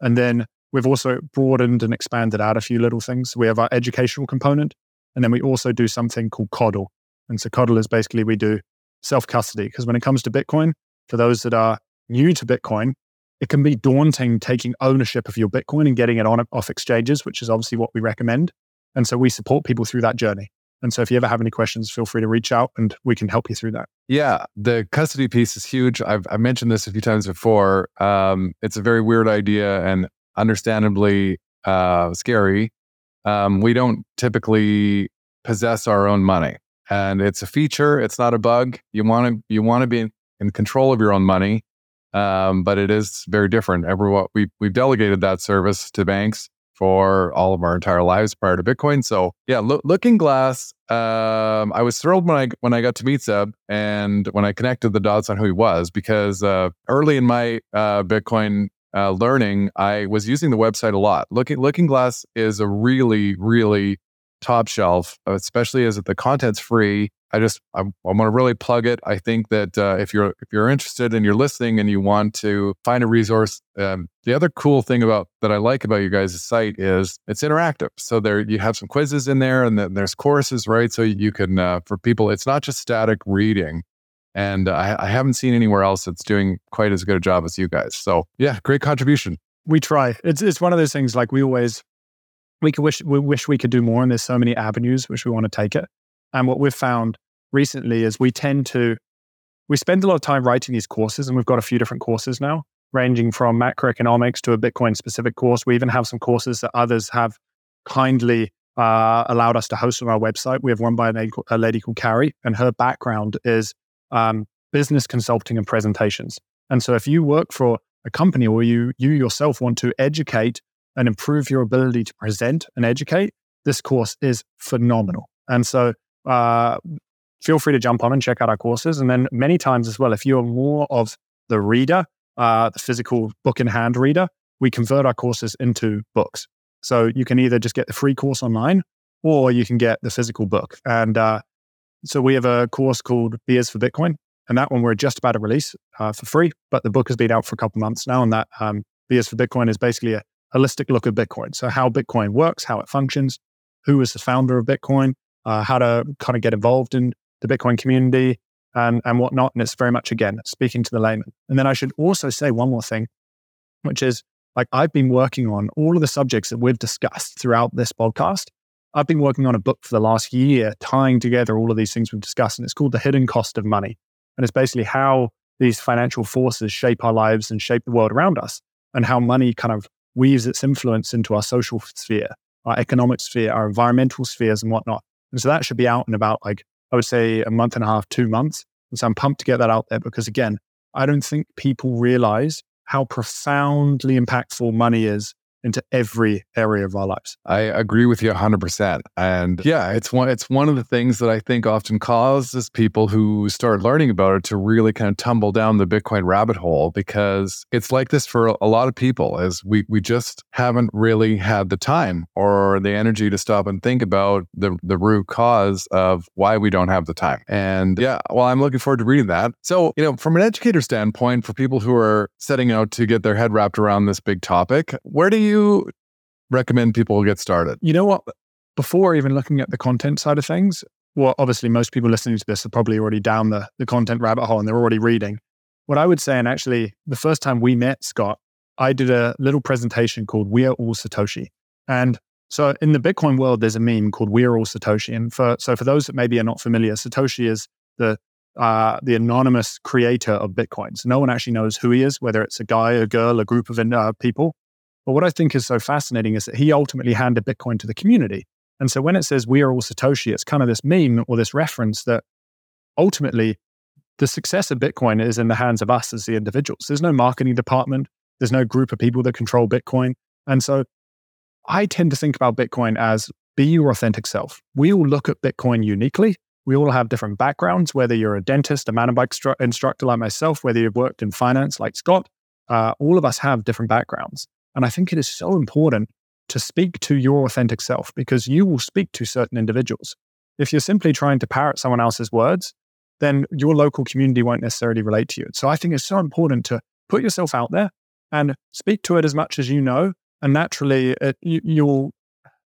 And then we've also broadened and expanded out a few little things. We have our educational component, and then we also do something called coddle. And so coddle is basically we do self custody because when it comes to Bitcoin, for those that are new to Bitcoin, it can be daunting taking ownership of your Bitcoin and getting it on off exchanges, which is obviously what we recommend. And so we support people through that journey. And so if you ever have any questions, feel free to reach out and we can help you through that. Yeah, the custody piece is huge. I've, I've mentioned this a few times before. Um, it's a very weird idea and understandably uh, scary. Um, we don't typically possess our own money, and it's a feature. It's not a bug. You want to you want to be in, control of your own money, um, but it is very different. Everyone we we've delegated that service to banks for all of our entire lives prior to Bitcoin. So yeah, lo- Looking Glass. Um, I was thrilled when I when I got to meet Seb and when I connected the dots on who he was because uh, early in my uh, Bitcoin uh, learning, I was using the website a lot. Looking Looking Glass is a really really top shelf, especially as the content's free. I just I, I want to really plug it. I think that uh, if you're if you're interested and you're listening and you want to find a resource, um, the other cool thing about that I like about your guys' site is it's interactive. So there you have some quizzes in there, and then there's courses, right? So you can uh, for people, it's not just static reading. And I, I haven't seen anywhere else that's doing quite as good a job as you guys. So yeah, great contribution. We try. It's it's one of those things like we always we could wish we wish we could do more, and there's so many avenues which we want to take it. And what we've found recently is we tend to we spend a lot of time writing these courses, and we've got a few different courses now, ranging from macroeconomics to a Bitcoin specific course. We even have some courses that others have kindly uh, allowed us to host on our website. We have one by a lady, called Carrie, and her background is um, business consulting and presentations. And so, if you work for a company or you you yourself want to educate and improve your ability to present and educate, this course is phenomenal. And so, uh, feel free to jump on and check out our courses. And then, many times as well, if you're more of the reader, uh, the physical book in hand reader, we convert our courses into books. So you can either just get the free course online or you can get the physical book. And uh, so we have a course called Beers for Bitcoin. And that one we're just about to release uh, for free, but the book has been out for a couple of months now. And that um, Beers for Bitcoin is basically a holistic look at Bitcoin. So, how Bitcoin works, how it functions, who is the founder of Bitcoin, uh, how to kind of get involved in the Bitcoin community and, and whatnot. And it's very much, again, speaking to the layman. And then I should also say one more thing, which is like I've been working on all of the subjects that we've discussed throughout this podcast. I've been working on a book for the last year, tying together all of these things we've discussed. And it's called The Hidden Cost of Money. And it's basically how these financial forces shape our lives and shape the world around us, and how money kind of weaves its influence into our social sphere, our economic sphere, our environmental spheres, and whatnot. And so that should be out in about like, I would say a month and a half, two months. And so I'm pumped to get that out there because again, I don't think people realize how profoundly impactful money is into every area of our lives. I agree with you 100%. And yeah, it's one it's one of the things that I think often causes people who start learning about it to really kind of tumble down the Bitcoin rabbit hole because it's like this for a lot of people as we we just haven't really had the time or the energy to stop and think about the the root cause of why we don't have the time. And yeah, well I'm looking forward to reading that. So, you know, from an educator standpoint for people who are setting out to get their head wrapped around this big topic, where do you you recommend people get started? You know what? Before even looking at the content side of things, well, obviously most people listening to this are probably already down the, the content rabbit hole and they're already reading. what I would say, and actually the first time we met, Scott, I did a little presentation called We Are All Satoshi. And so in the Bitcoin world, there's a meme called We Are All Satoshi. And for so for those that maybe are not familiar, Satoshi is the uh, the anonymous creator of Bitcoin. So no one actually knows who he is, whether it's a guy, a girl, a group of uh, people. But what I think is so fascinating is that he ultimately handed Bitcoin to the community. And so when it says we are all Satoshi, it's kind of this meme or this reference that ultimately the success of Bitcoin is in the hands of us as the individuals. There's no marketing department, there's no group of people that control Bitcoin. And so I tend to think about Bitcoin as be your authentic self. We all look at Bitcoin uniquely. We all have different backgrounds, whether you're a dentist, a mountain bike stru- instructor like myself, whether you've worked in finance like Scott, uh, all of us have different backgrounds. And I think it is so important to speak to your authentic self because you will speak to certain individuals. If you're simply trying to parrot someone else's words, then your local community won't necessarily relate to you. So I think it's so important to put yourself out there and speak to it as much as you know. And naturally, it, you, you'll,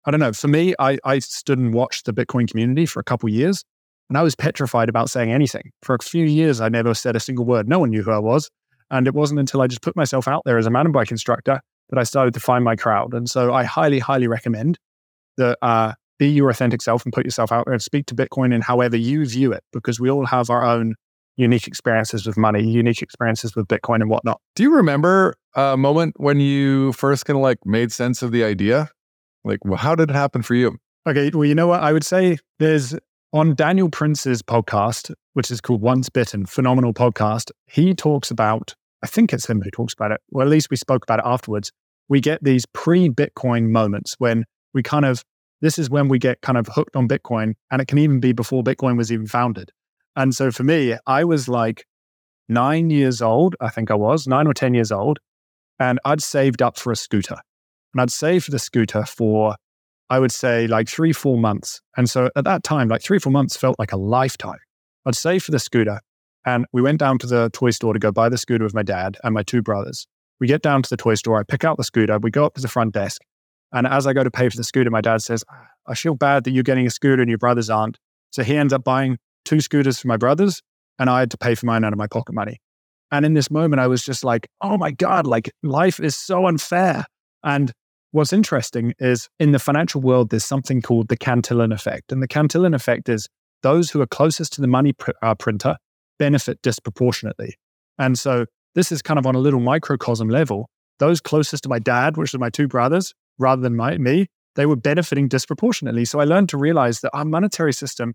I don't know, for me, I, I stood and watched the Bitcoin community for a couple years and I was petrified about saying anything. For a few years, I never said a single word. No one knew who I was. And it wasn't until I just put myself out there as a mountain bike instructor that I started to find my crowd. And so I highly, highly recommend that uh, be your authentic self and put yourself out there and speak to Bitcoin in however you view it, because we all have our own unique experiences with money, unique experiences with Bitcoin and whatnot. Do you remember a moment when you first kind of like made sense of the idea? Like, well, how did it happen for you? Okay. Well, you know what? I would say there's on Daniel Prince's podcast, which is called Once Bitten, phenomenal podcast. He talks about, I think it's him who talks about it, or at least we spoke about it afterwards we get these pre Bitcoin moments when we kind of, this is when we get kind of hooked on Bitcoin. And it can even be before Bitcoin was even founded. And so for me, I was like nine years old, I think I was, nine or 10 years old. And I'd saved up for a scooter. And I'd saved for the scooter for, I would say, like three, four months. And so at that time, like three, four months felt like a lifetime. I'd save for the scooter. And we went down to the toy store to go buy the scooter with my dad and my two brothers. We get down to the toy store. I pick out the scooter. We go up to the front desk. And as I go to pay for the scooter, my dad says, I feel bad that you're getting a scooter and your brothers aren't. So he ends up buying two scooters for my brothers, and I had to pay for mine out of my pocket money. And in this moment, I was just like, oh my God, like life is so unfair. And what's interesting is in the financial world, there's something called the Cantillon effect. And the Cantillon effect is those who are closest to the money pr- uh, printer benefit disproportionately. And so this is kind of on a little microcosm level. Those closest to my dad, which are my two brothers, rather than my, me, they were benefiting disproportionately. So I learned to realize that our monetary system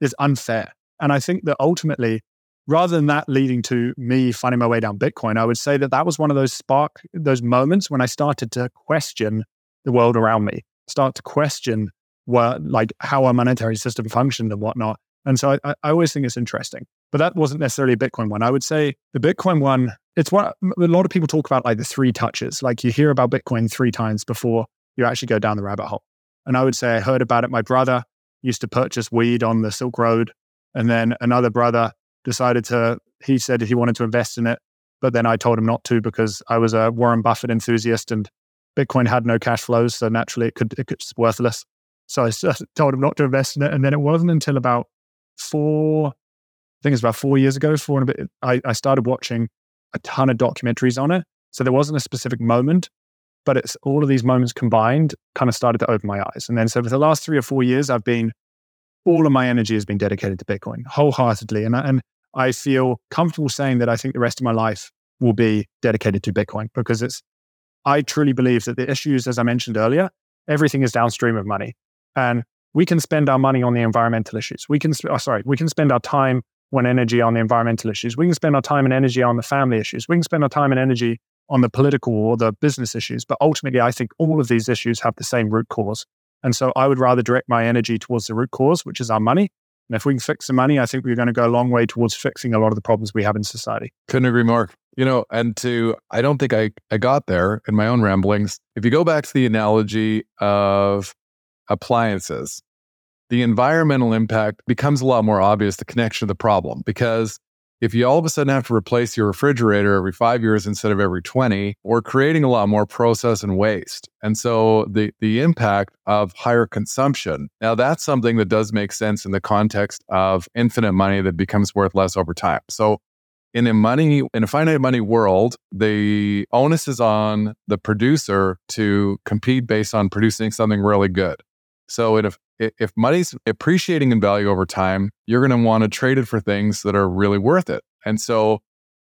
is unfair. And I think that ultimately, rather than that leading to me finding my way down Bitcoin, I would say that that was one of those spark, those moments when I started to question the world around me, start to question what, like how our monetary system functioned and whatnot. And so I, I always think it's interesting. But that wasn't necessarily a Bitcoin one. I would say the Bitcoin one, it's what a lot of people talk about like the three touches. Like you hear about Bitcoin three times before you actually go down the rabbit hole. And I would say I heard about it. My brother used to purchase weed on the Silk Road. And then another brother decided to, he said he wanted to invest in it. But then I told him not to because I was a Warren Buffett enthusiast and Bitcoin had no cash flows. So naturally it could, it's worthless. So I [laughs] told him not to invest in it. And then it wasn't until about four, I think it's about four years ago, four and a bit, I, I started watching a ton of documentaries on it. So there wasn't a specific moment, but it's all of these moments combined kind of started to open my eyes. And then so for the last three or four years, I've been, all of my energy has been dedicated to Bitcoin wholeheartedly. And I, and I feel comfortable saying that I think the rest of my life will be dedicated to Bitcoin because it's, I truly believe that the issues, as I mentioned earlier, everything is downstream of money. And we can spend our money on the environmental issues. We can, oh, sorry, we can spend our time and energy on the environmental issues. We can spend our time and energy on the family issues. We can spend our time and energy on the political or the business issues. But ultimately, I think all of these issues have the same root cause. And so I would rather direct my energy towards the root cause, which is our money. And if we can fix the money, I think we're going to go a long way towards fixing a lot of the problems we have in society. Couldn't agree more. You know, and to, I don't think I, I got there in my own ramblings. If you go back to the analogy of appliances, the environmental impact becomes a lot more obvious, the connection to the problem. Because if you all of a sudden have to replace your refrigerator every five years instead of every 20, we're creating a lot more process and waste. And so the, the impact of higher consumption, now that's something that does make sense in the context of infinite money that becomes worth less over time. So in a money in a finite money world, the onus is on the producer to compete based on producing something really good. So if if money's appreciating in value over time, you're going to want to trade it for things that are really worth it. And so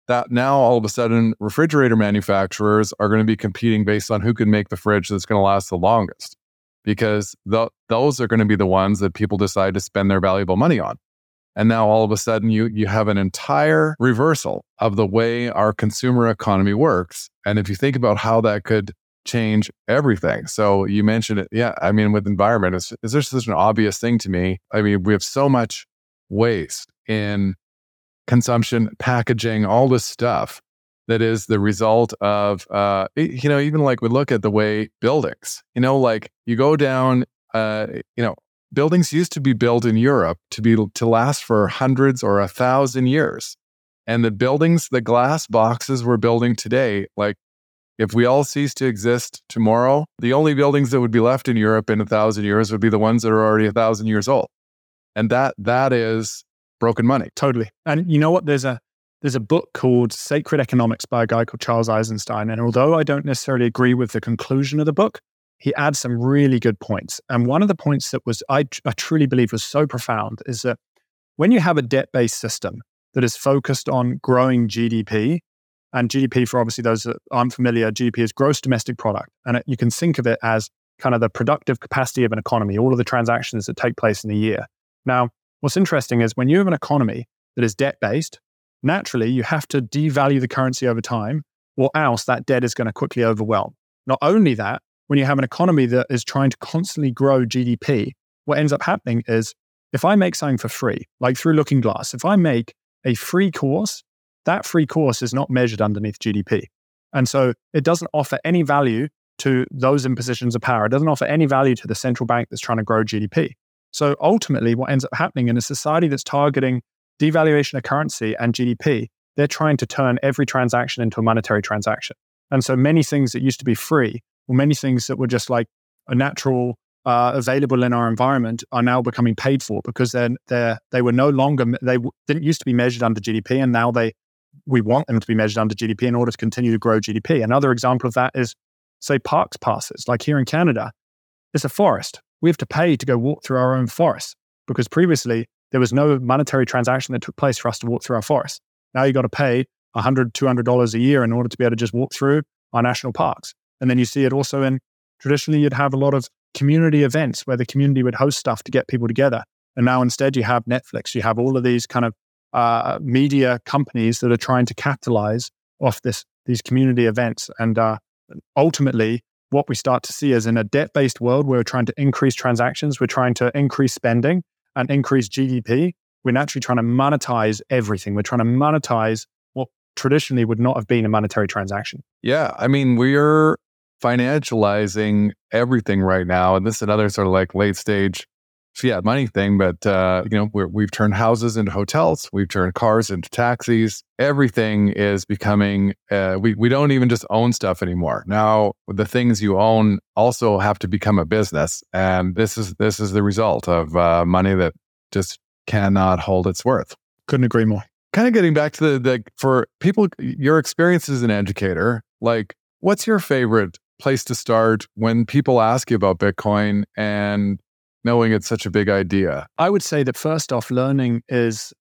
that now all of a sudden refrigerator manufacturers are going to be competing based on who can make the fridge that's going to last the longest because the, those are going to be the ones that people decide to spend their valuable money on and now all of a sudden you you have an entire reversal of the way our consumer economy works and if you think about how that could change everything so you mentioned it yeah i mean with environment it's just such an obvious thing to me i mean we have so much waste in consumption, packaging, all this stuff that is the result of, uh, you know, even like we look at the way buildings, you know, like you go down, uh, you know, buildings used to be built in Europe to be to last for hundreds or a thousand years. And the buildings, the glass boxes we're building today, like if we all cease to exist tomorrow, the only buildings that would be left in Europe in a thousand years would be the ones that are already a thousand years old. And that that is broken money. Totally. And you know what? There's a there's a book called Sacred Economics by a guy called Charles Eisenstein. And although I don't necessarily agree with the conclusion of the book, he adds some really good points. And one of the points that was I, I truly believe was so profound is that when you have a debt-based system that is focused on growing GDP, and GDP for obviously those that aren't familiar, GDP is gross domestic product. And it, you can think of it as kind of the productive capacity of an economy, all of the transactions that take place in a year. Now, What's interesting is when you have an economy that is debt based, naturally you have to devalue the currency over time, or else that debt is going to quickly overwhelm. Not only that, when you have an economy that is trying to constantly grow GDP, what ends up happening is if I make something for free, like through Looking Glass, if I make a free course, that free course is not measured underneath GDP. And so it doesn't offer any value to those in positions of power. It doesn't offer any value to the central bank that's trying to grow GDP. So ultimately, what ends up happening in a society that's targeting devaluation of currency and GDP, they're trying to turn every transaction into a monetary transaction. And so many things that used to be free, or many things that were just like a natural uh, available in our environment, are now becoming paid for because they're, they're they were no longer they w- didn't used to be measured under GDP, and now they we want them to be measured under GDP in order to continue to grow GDP. Another example of that is say parks passes, like here in Canada, it's a forest we have to pay to go walk through our own forest because previously there was no monetary transaction that took place for us to walk through our forest. Now you've got to pay $100, $200 a year in order to be able to just walk through our national parks. And then you see it also in traditionally, you'd have a lot of community events where the community would host stuff to get people together. And now instead, you have Netflix, you have all of these kind of uh, media companies that are trying to capitalize off this these community events. And uh, ultimately, what we start to see is in a debt based world where we're trying to increase transactions, we're trying to increase spending and increase GDP. We're naturally trying to monetize everything. We're trying to monetize what traditionally would not have been a monetary transaction. Yeah. I mean, we're financializing everything right now. And this is another sort of like late stage fiat money thing, but uh, you know, we have turned houses into hotels, we've turned cars into taxis. Everything is becoming. Uh, we we don't even just own stuff anymore. Now the things you own also have to become a business, and this is this is the result of uh, money that just cannot hold its worth. Couldn't agree more. Kind of getting back to the, the for people, your experience as an educator, like what's your favorite place to start when people ask you about Bitcoin and knowing it's such a big idea? I would say that first off, learning is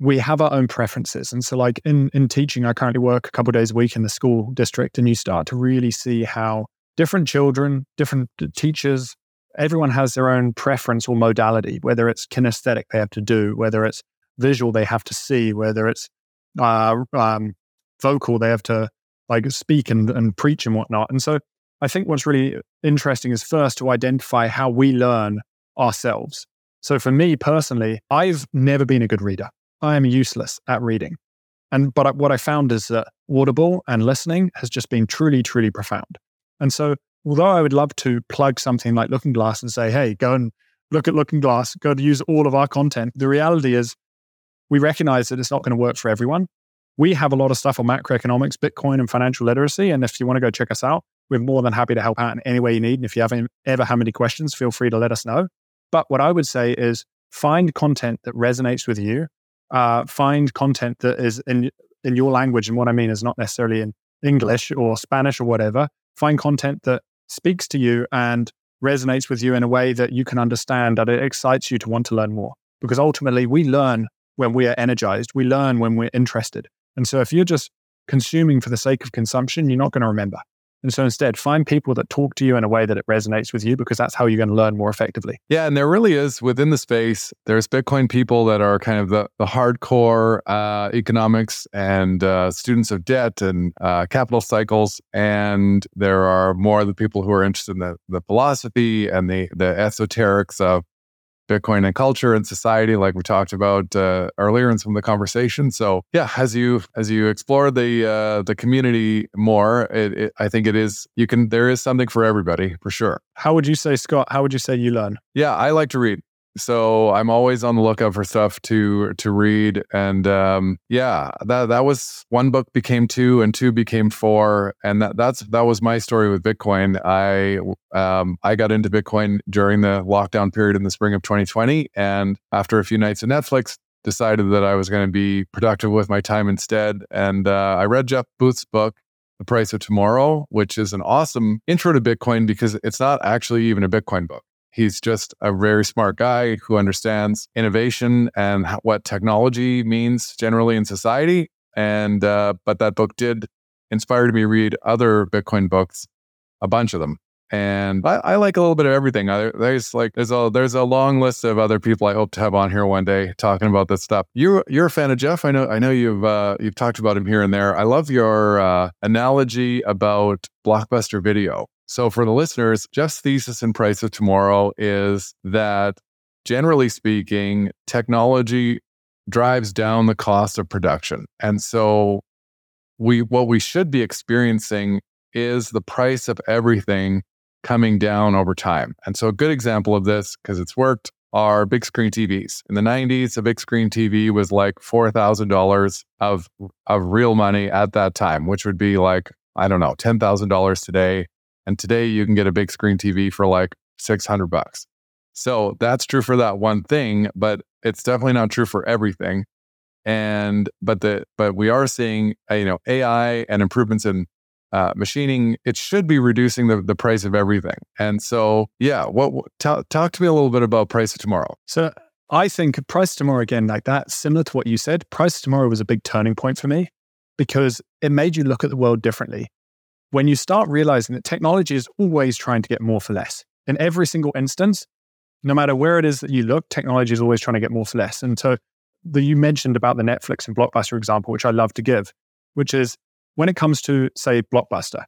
we have our own preferences. And so like in in teaching, I currently work a couple days a week in the school district, and you start to really see how different children, different teachers, everyone has their own preference or modality, whether it's kinesthetic they have to do, whether it's visual they have to see, whether it's uh, um, vocal they have to like speak and, and preach and whatnot. And so I think what's really interesting is first to identify how we learn ourselves. So for me personally, I've never been a good reader. I am useless at reading. And but what I found is that Audible and listening has just been truly, truly profound. And so although I would love to plug something like Looking Glass and say, hey, go and look at Looking Glass, go to use all of our content, the reality is we recognize that it's not going to work for everyone. We have a lot of stuff on macroeconomics, Bitcoin, and financial literacy. And if you want to go check us out, we're more than happy to help out in any way you need. And if you have ever have any questions, feel free to let us know. But what I would say is find content that resonates with you. Uh, find content that is in, in your language. And what I mean is not necessarily in English or Spanish or whatever. Find content that speaks to you and resonates with you in a way that you can understand, that it excites you to want to learn more. Because ultimately, we learn when we are energized, we learn when we're interested. And so if you're just consuming for the sake of consumption, you're not going to remember. And so instead, find people that talk to you in a way that it resonates with you because that's how you're going to learn more effectively. Yeah. And there really is within the space, there's Bitcoin people that are kind of the, the hardcore uh, economics and uh, students of debt and uh, capital cycles. And there are more of the people who are interested in the, the philosophy and the, the esoterics of Bitcoin and culture and society, like we talked about uh, earlier in some of the conversation. So yeah, as you as you explore the uh, the community more, it, it, I think it is you can there is something for everybody for sure. How would you say, Scott? How would you say you learn? Yeah, I like to read so I'm always on the lookout for stuff to to read. And um, yeah, that that was one book became two, and two became four, and that that's that was my story with Bitcoin. I um, I got into Bitcoin during the lockdown period in the spring of 2020, and after a few nights of Netflix, decided that I was going to be productive with my time instead. And uh, I read Jeff Booth's book, The Price of Tomorrow, which is an awesome intro to Bitcoin because it's not actually even a Bitcoin book. He's just a very smart guy who understands innovation and what technology means generally in society. And uh, but that book did inspire me to read other Bitcoin books, a bunch of them. And I, I like a little bit of everything. I, there's like there's a there's a long list of other people I hope to have on here one day talking about this stuff. You you're a fan of Jeff. I know I know you've uh, you've talked about him here and there. I love your uh, analogy about blockbuster video so, for the listeners, Jeff's thesis in Price of Tomorrow is that generally speaking, technology drives down the cost of production. And so, we what we should be experiencing is the price of everything coming down over time. And so, a good example of this, because it's worked, are big screen TVs. In the 90s, a big screen TV was like $4,000 of, of real money at that time, which would be like, I don't know, $10,000 today. And today you can get a big screen TV for like 600 bucks. So that's true for that one thing, but it's definitely not true for everything. And but the but we are seeing uh, you know AI and improvements in uh, machining. It should be reducing the, the price of everything. And so yeah, what t- talk to me a little bit about price of tomorrow. So I think price tomorrow again like that similar to what you said. Price tomorrow was a big turning point for me because it made you look at the world differently when you start realizing that technology is always trying to get more for less in every single instance, no matter where it is that you look, technology is always trying to get more for less. And so the, you mentioned about the Netflix and Blockbuster example, which I love to give, which is when it comes to, say, Blockbuster,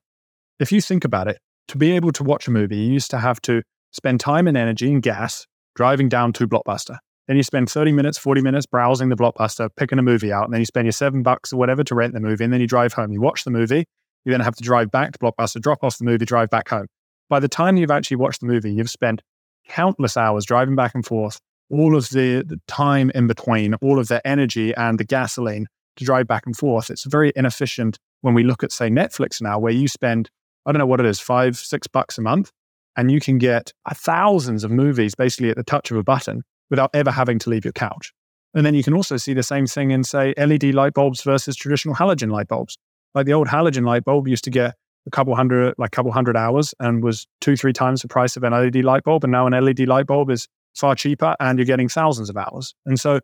if you think about it, to be able to watch a movie, you used to have to spend time and energy and gas driving down to Blockbuster. Then you spend 30 minutes, 40 minutes browsing the Blockbuster, picking a movie out, and then you spend your seven bucks or whatever to rent the movie. And then you drive home. You watch the movie, you then have to drive back to Blockbuster, drop off the movie, drive back home. By the time you've actually watched the movie, you've spent countless hours driving back and forth, all of the, the time in between, all of the energy and the gasoline to drive back and forth. It's very inefficient when we look at, say, Netflix now, where you spend, I don't know what it is, five, six bucks a month, and you can get thousands of movies basically at the touch of a button without ever having to leave your couch. And then you can also see the same thing in, say, LED light bulbs versus traditional halogen light bulbs. Like the old halogen light bulb used to get a couple hundred, like couple hundred hours and was two, three times the price of an LED light bulb. And now an LED light bulb is far cheaper and you're getting thousands of hours. And so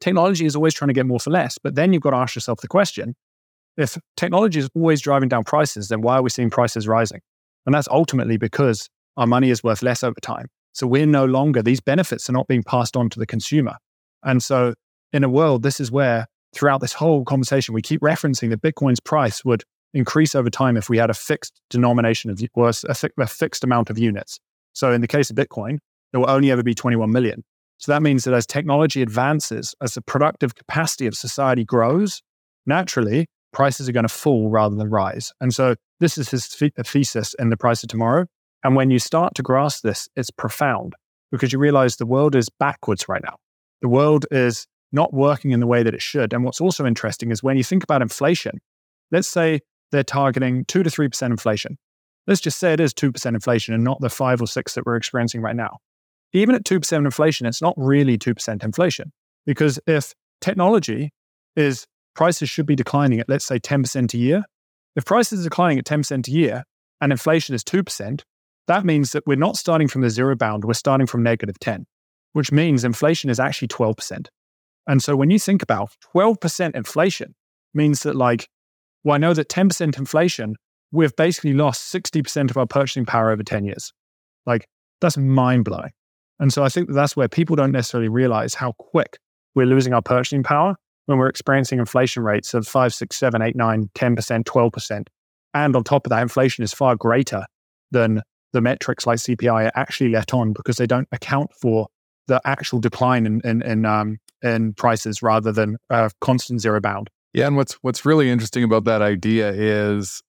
technology is always trying to get more for less. But then you've got to ask yourself the question if technology is always driving down prices, then why are we seeing prices rising? And that's ultimately because our money is worth less over time. So we're no longer, these benefits are not being passed on to the consumer. And so in a world, this is where throughout this whole conversation, we keep referencing that Bitcoin's price would increase over time if we had a fixed denomination of, or a, a fixed amount of units. So in the case of Bitcoin, there will only ever be 21 million. So that means that as technology advances, as the productive capacity of society grows, naturally, prices are going to fall rather than rise. And so this is his thesis in The Price of Tomorrow. And when you start to grasp this, it's profound because you realize the world is backwards right now. The world is not working in the way that it should. And what's also interesting is when you think about inflation, let's say they're targeting 2 to 3% inflation. Let's just say it is 2% inflation and not the 5 or 6 that we're experiencing right now. Even at 2% inflation, it's not really 2% inflation because if technology is prices should be declining at, let's say, 10% a year. If prices are declining at 10% a year and inflation is 2%, that means that we're not starting from the zero bound, we're starting from negative 10, which means inflation is actually 12%. And so when you think about 12% inflation, means that like, well, I know that 10% inflation, we've basically lost 60% of our purchasing power over 10 years. Like, that's mind blowing. And so I think that that's where people don't necessarily realize how quick we're losing our purchasing power when we're experiencing inflation rates of 5, 6, 7, 8, 9, 10%, 12%. And on top of that, inflation is far greater than the metrics like CPI are actually let on because they don't account for the actual decline in, in, in, um, in prices rather than a constant zero bound. Yeah, and what's what's really interesting about that idea is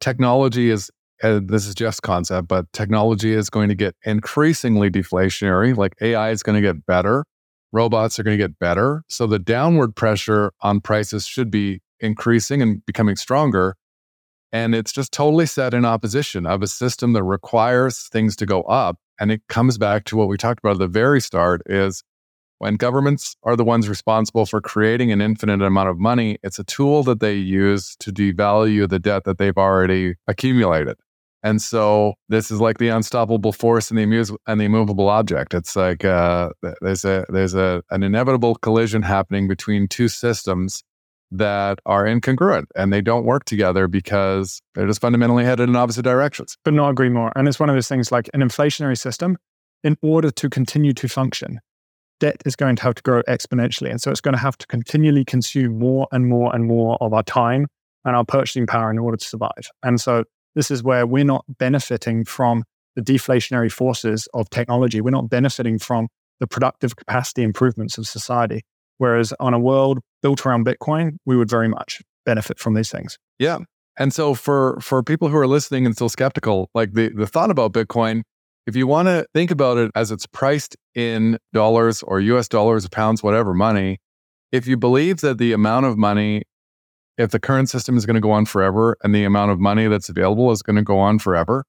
technology is uh, this is Jeff's concept, but technology is going to get increasingly deflationary. Like AI is going to get better, robots are going to get better. So the downward pressure on prices should be increasing and becoming stronger. And it's just totally set in opposition of a system that requires things to go up. And it comes back to what we talked about at the very start is when governments are the ones responsible for creating an infinite amount of money, it's a tool that they use to devalue the debt that they've already accumulated. And so this is like the unstoppable force and the, and the immovable object. It's like uh, there's a there's a an inevitable collision happening between two systems that are incongruent and they don't work together because they're just fundamentally headed in opposite directions. But not agree more. And it's one of those things like an inflationary system, in order to continue to function, debt is going to have to grow exponentially. And so it's going to have to continually consume more and more and more of our time and our purchasing power in order to survive. And so this is where we're not benefiting from the deflationary forces of technology. We're not benefiting from the productive capacity improvements of society. Whereas on a world built around Bitcoin, we would very much benefit from these things. Yeah. And so for for people who are listening and still skeptical, like the, the thought about Bitcoin, if you want to think about it as it's priced in dollars or US dollars or pounds, whatever money, if you believe that the amount of money if the current system is going to go on forever and the amount of money that's available is going to go on forever,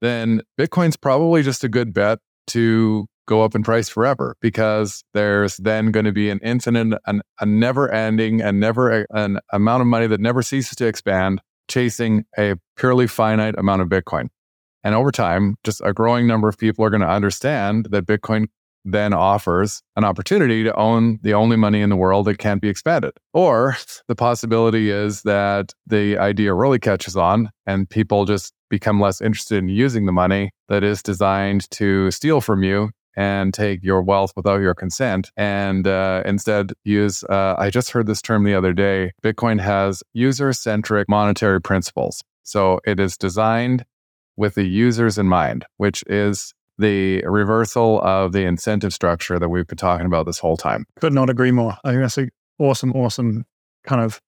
then Bitcoin's probably just a good bet to go up in price forever because there's then going to be an infinite, an, a never ending and never an amount of money that never ceases to expand, chasing a purely finite amount of Bitcoin. And over time, just a growing number of people are going to understand that Bitcoin then offers an opportunity to own the only money in the world that can't be expanded. Or the possibility is that the idea really catches on and people just become less interested in using the money that is designed to steal from you and take your wealth without your consent and uh, instead use uh, i just heard this term the other day bitcoin has user-centric monetary principles so it is designed with the users in mind which is the reversal of the incentive structure that we've been talking about this whole time. Could not agree more. I think that's an awesome, awesome kind of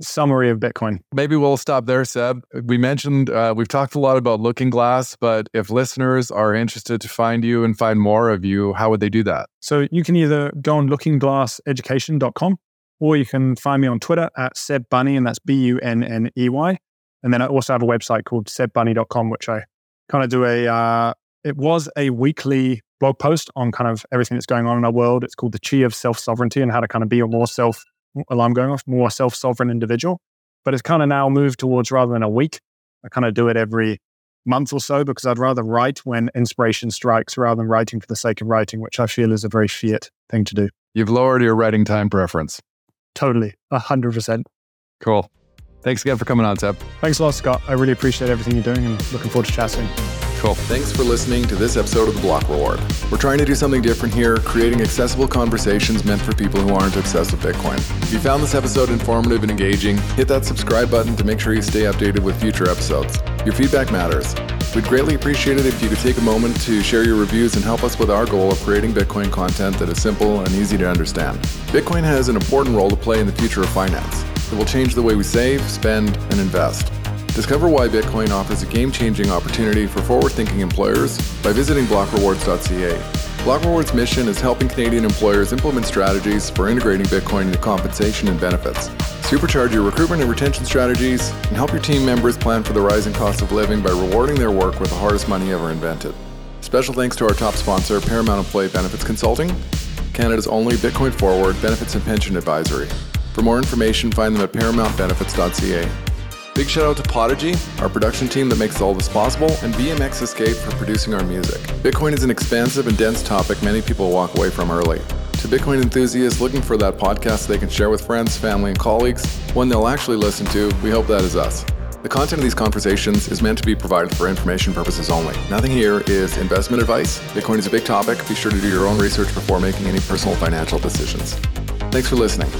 summary of Bitcoin. Maybe we'll stop there, Seb. We mentioned uh, we've talked a lot about Looking Glass, but if listeners are interested to find you and find more of you, how would they do that? So you can either go on lookingglasseducation.com or you can find me on Twitter at Seb Bunney, and that's B U N N E Y. And then I also have a website called sebbunney.com, which I kind of do a uh, it was a weekly blog post on kind of everything that's going on in our world. It's called the Qi of Self Sovereignty and how to kind of be a more self alarm going off, more self sovereign individual. But it's kind of now moved towards rather than a week, I kind of do it every month or so because I'd rather write when inspiration strikes rather than writing for the sake of writing, which I feel is a very fiat thing to do. You've lowered your writing time preference. Totally, 100%. Cool. Thanks again for coming on, Seb. Thanks a lot, Scott. I really appreciate everything you're doing and looking forward to chatting. Thanks for listening to this episode of The Block Reward. We're trying to do something different here, creating accessible conversations meant for people who aren't obsessed with Bitcoin. If you found this episode informative and engaging, hit that subscribe button to make sure you stay updated with future episodes. Your feedback matters. We'd greatly appreciate it if you could take a moment to share your reviews and help us with our goal of creating Bitcoin content that is simple and easy to understand. Bitcoin has an important role to play in the future of finance. It will change the way we save, spend, and invest. Discover why Bitcoin offers a game changing opportunity for forward thinking employers by visiting blockrewards.ca. Block Rewards' mission is helping Canadian employers implement strategies for integrating Bitcoin into compensation and benefits, supercharge your recruitment and retention strategies, and help your team members plan for the rising cost of living by rewarding their work with the hardest money ever invented. Special thanks to our top sponsor, Paramount Employee Benefits Consulting, Canada's only Bitcoin forward benefits and pension advisory. For more information, find them at paramountbenefits.ca. Big shout out to Podigy, our production team that makes all this possible, and BMX Escape for producing our music. Bitcoin is an expansive and dense topic many people walk away from early. To Bitcoin enthusiasts looking for that podcast they can share with friends, family, and colleagues, one they'll actually listen to, we hope that is us. The content of these conversations is meant to be provided for information purposes only. Nothing here is investment advice. Bitcoin is a big topic. Be sure to do your own research before making any personal financial decisions. Thanks for listening.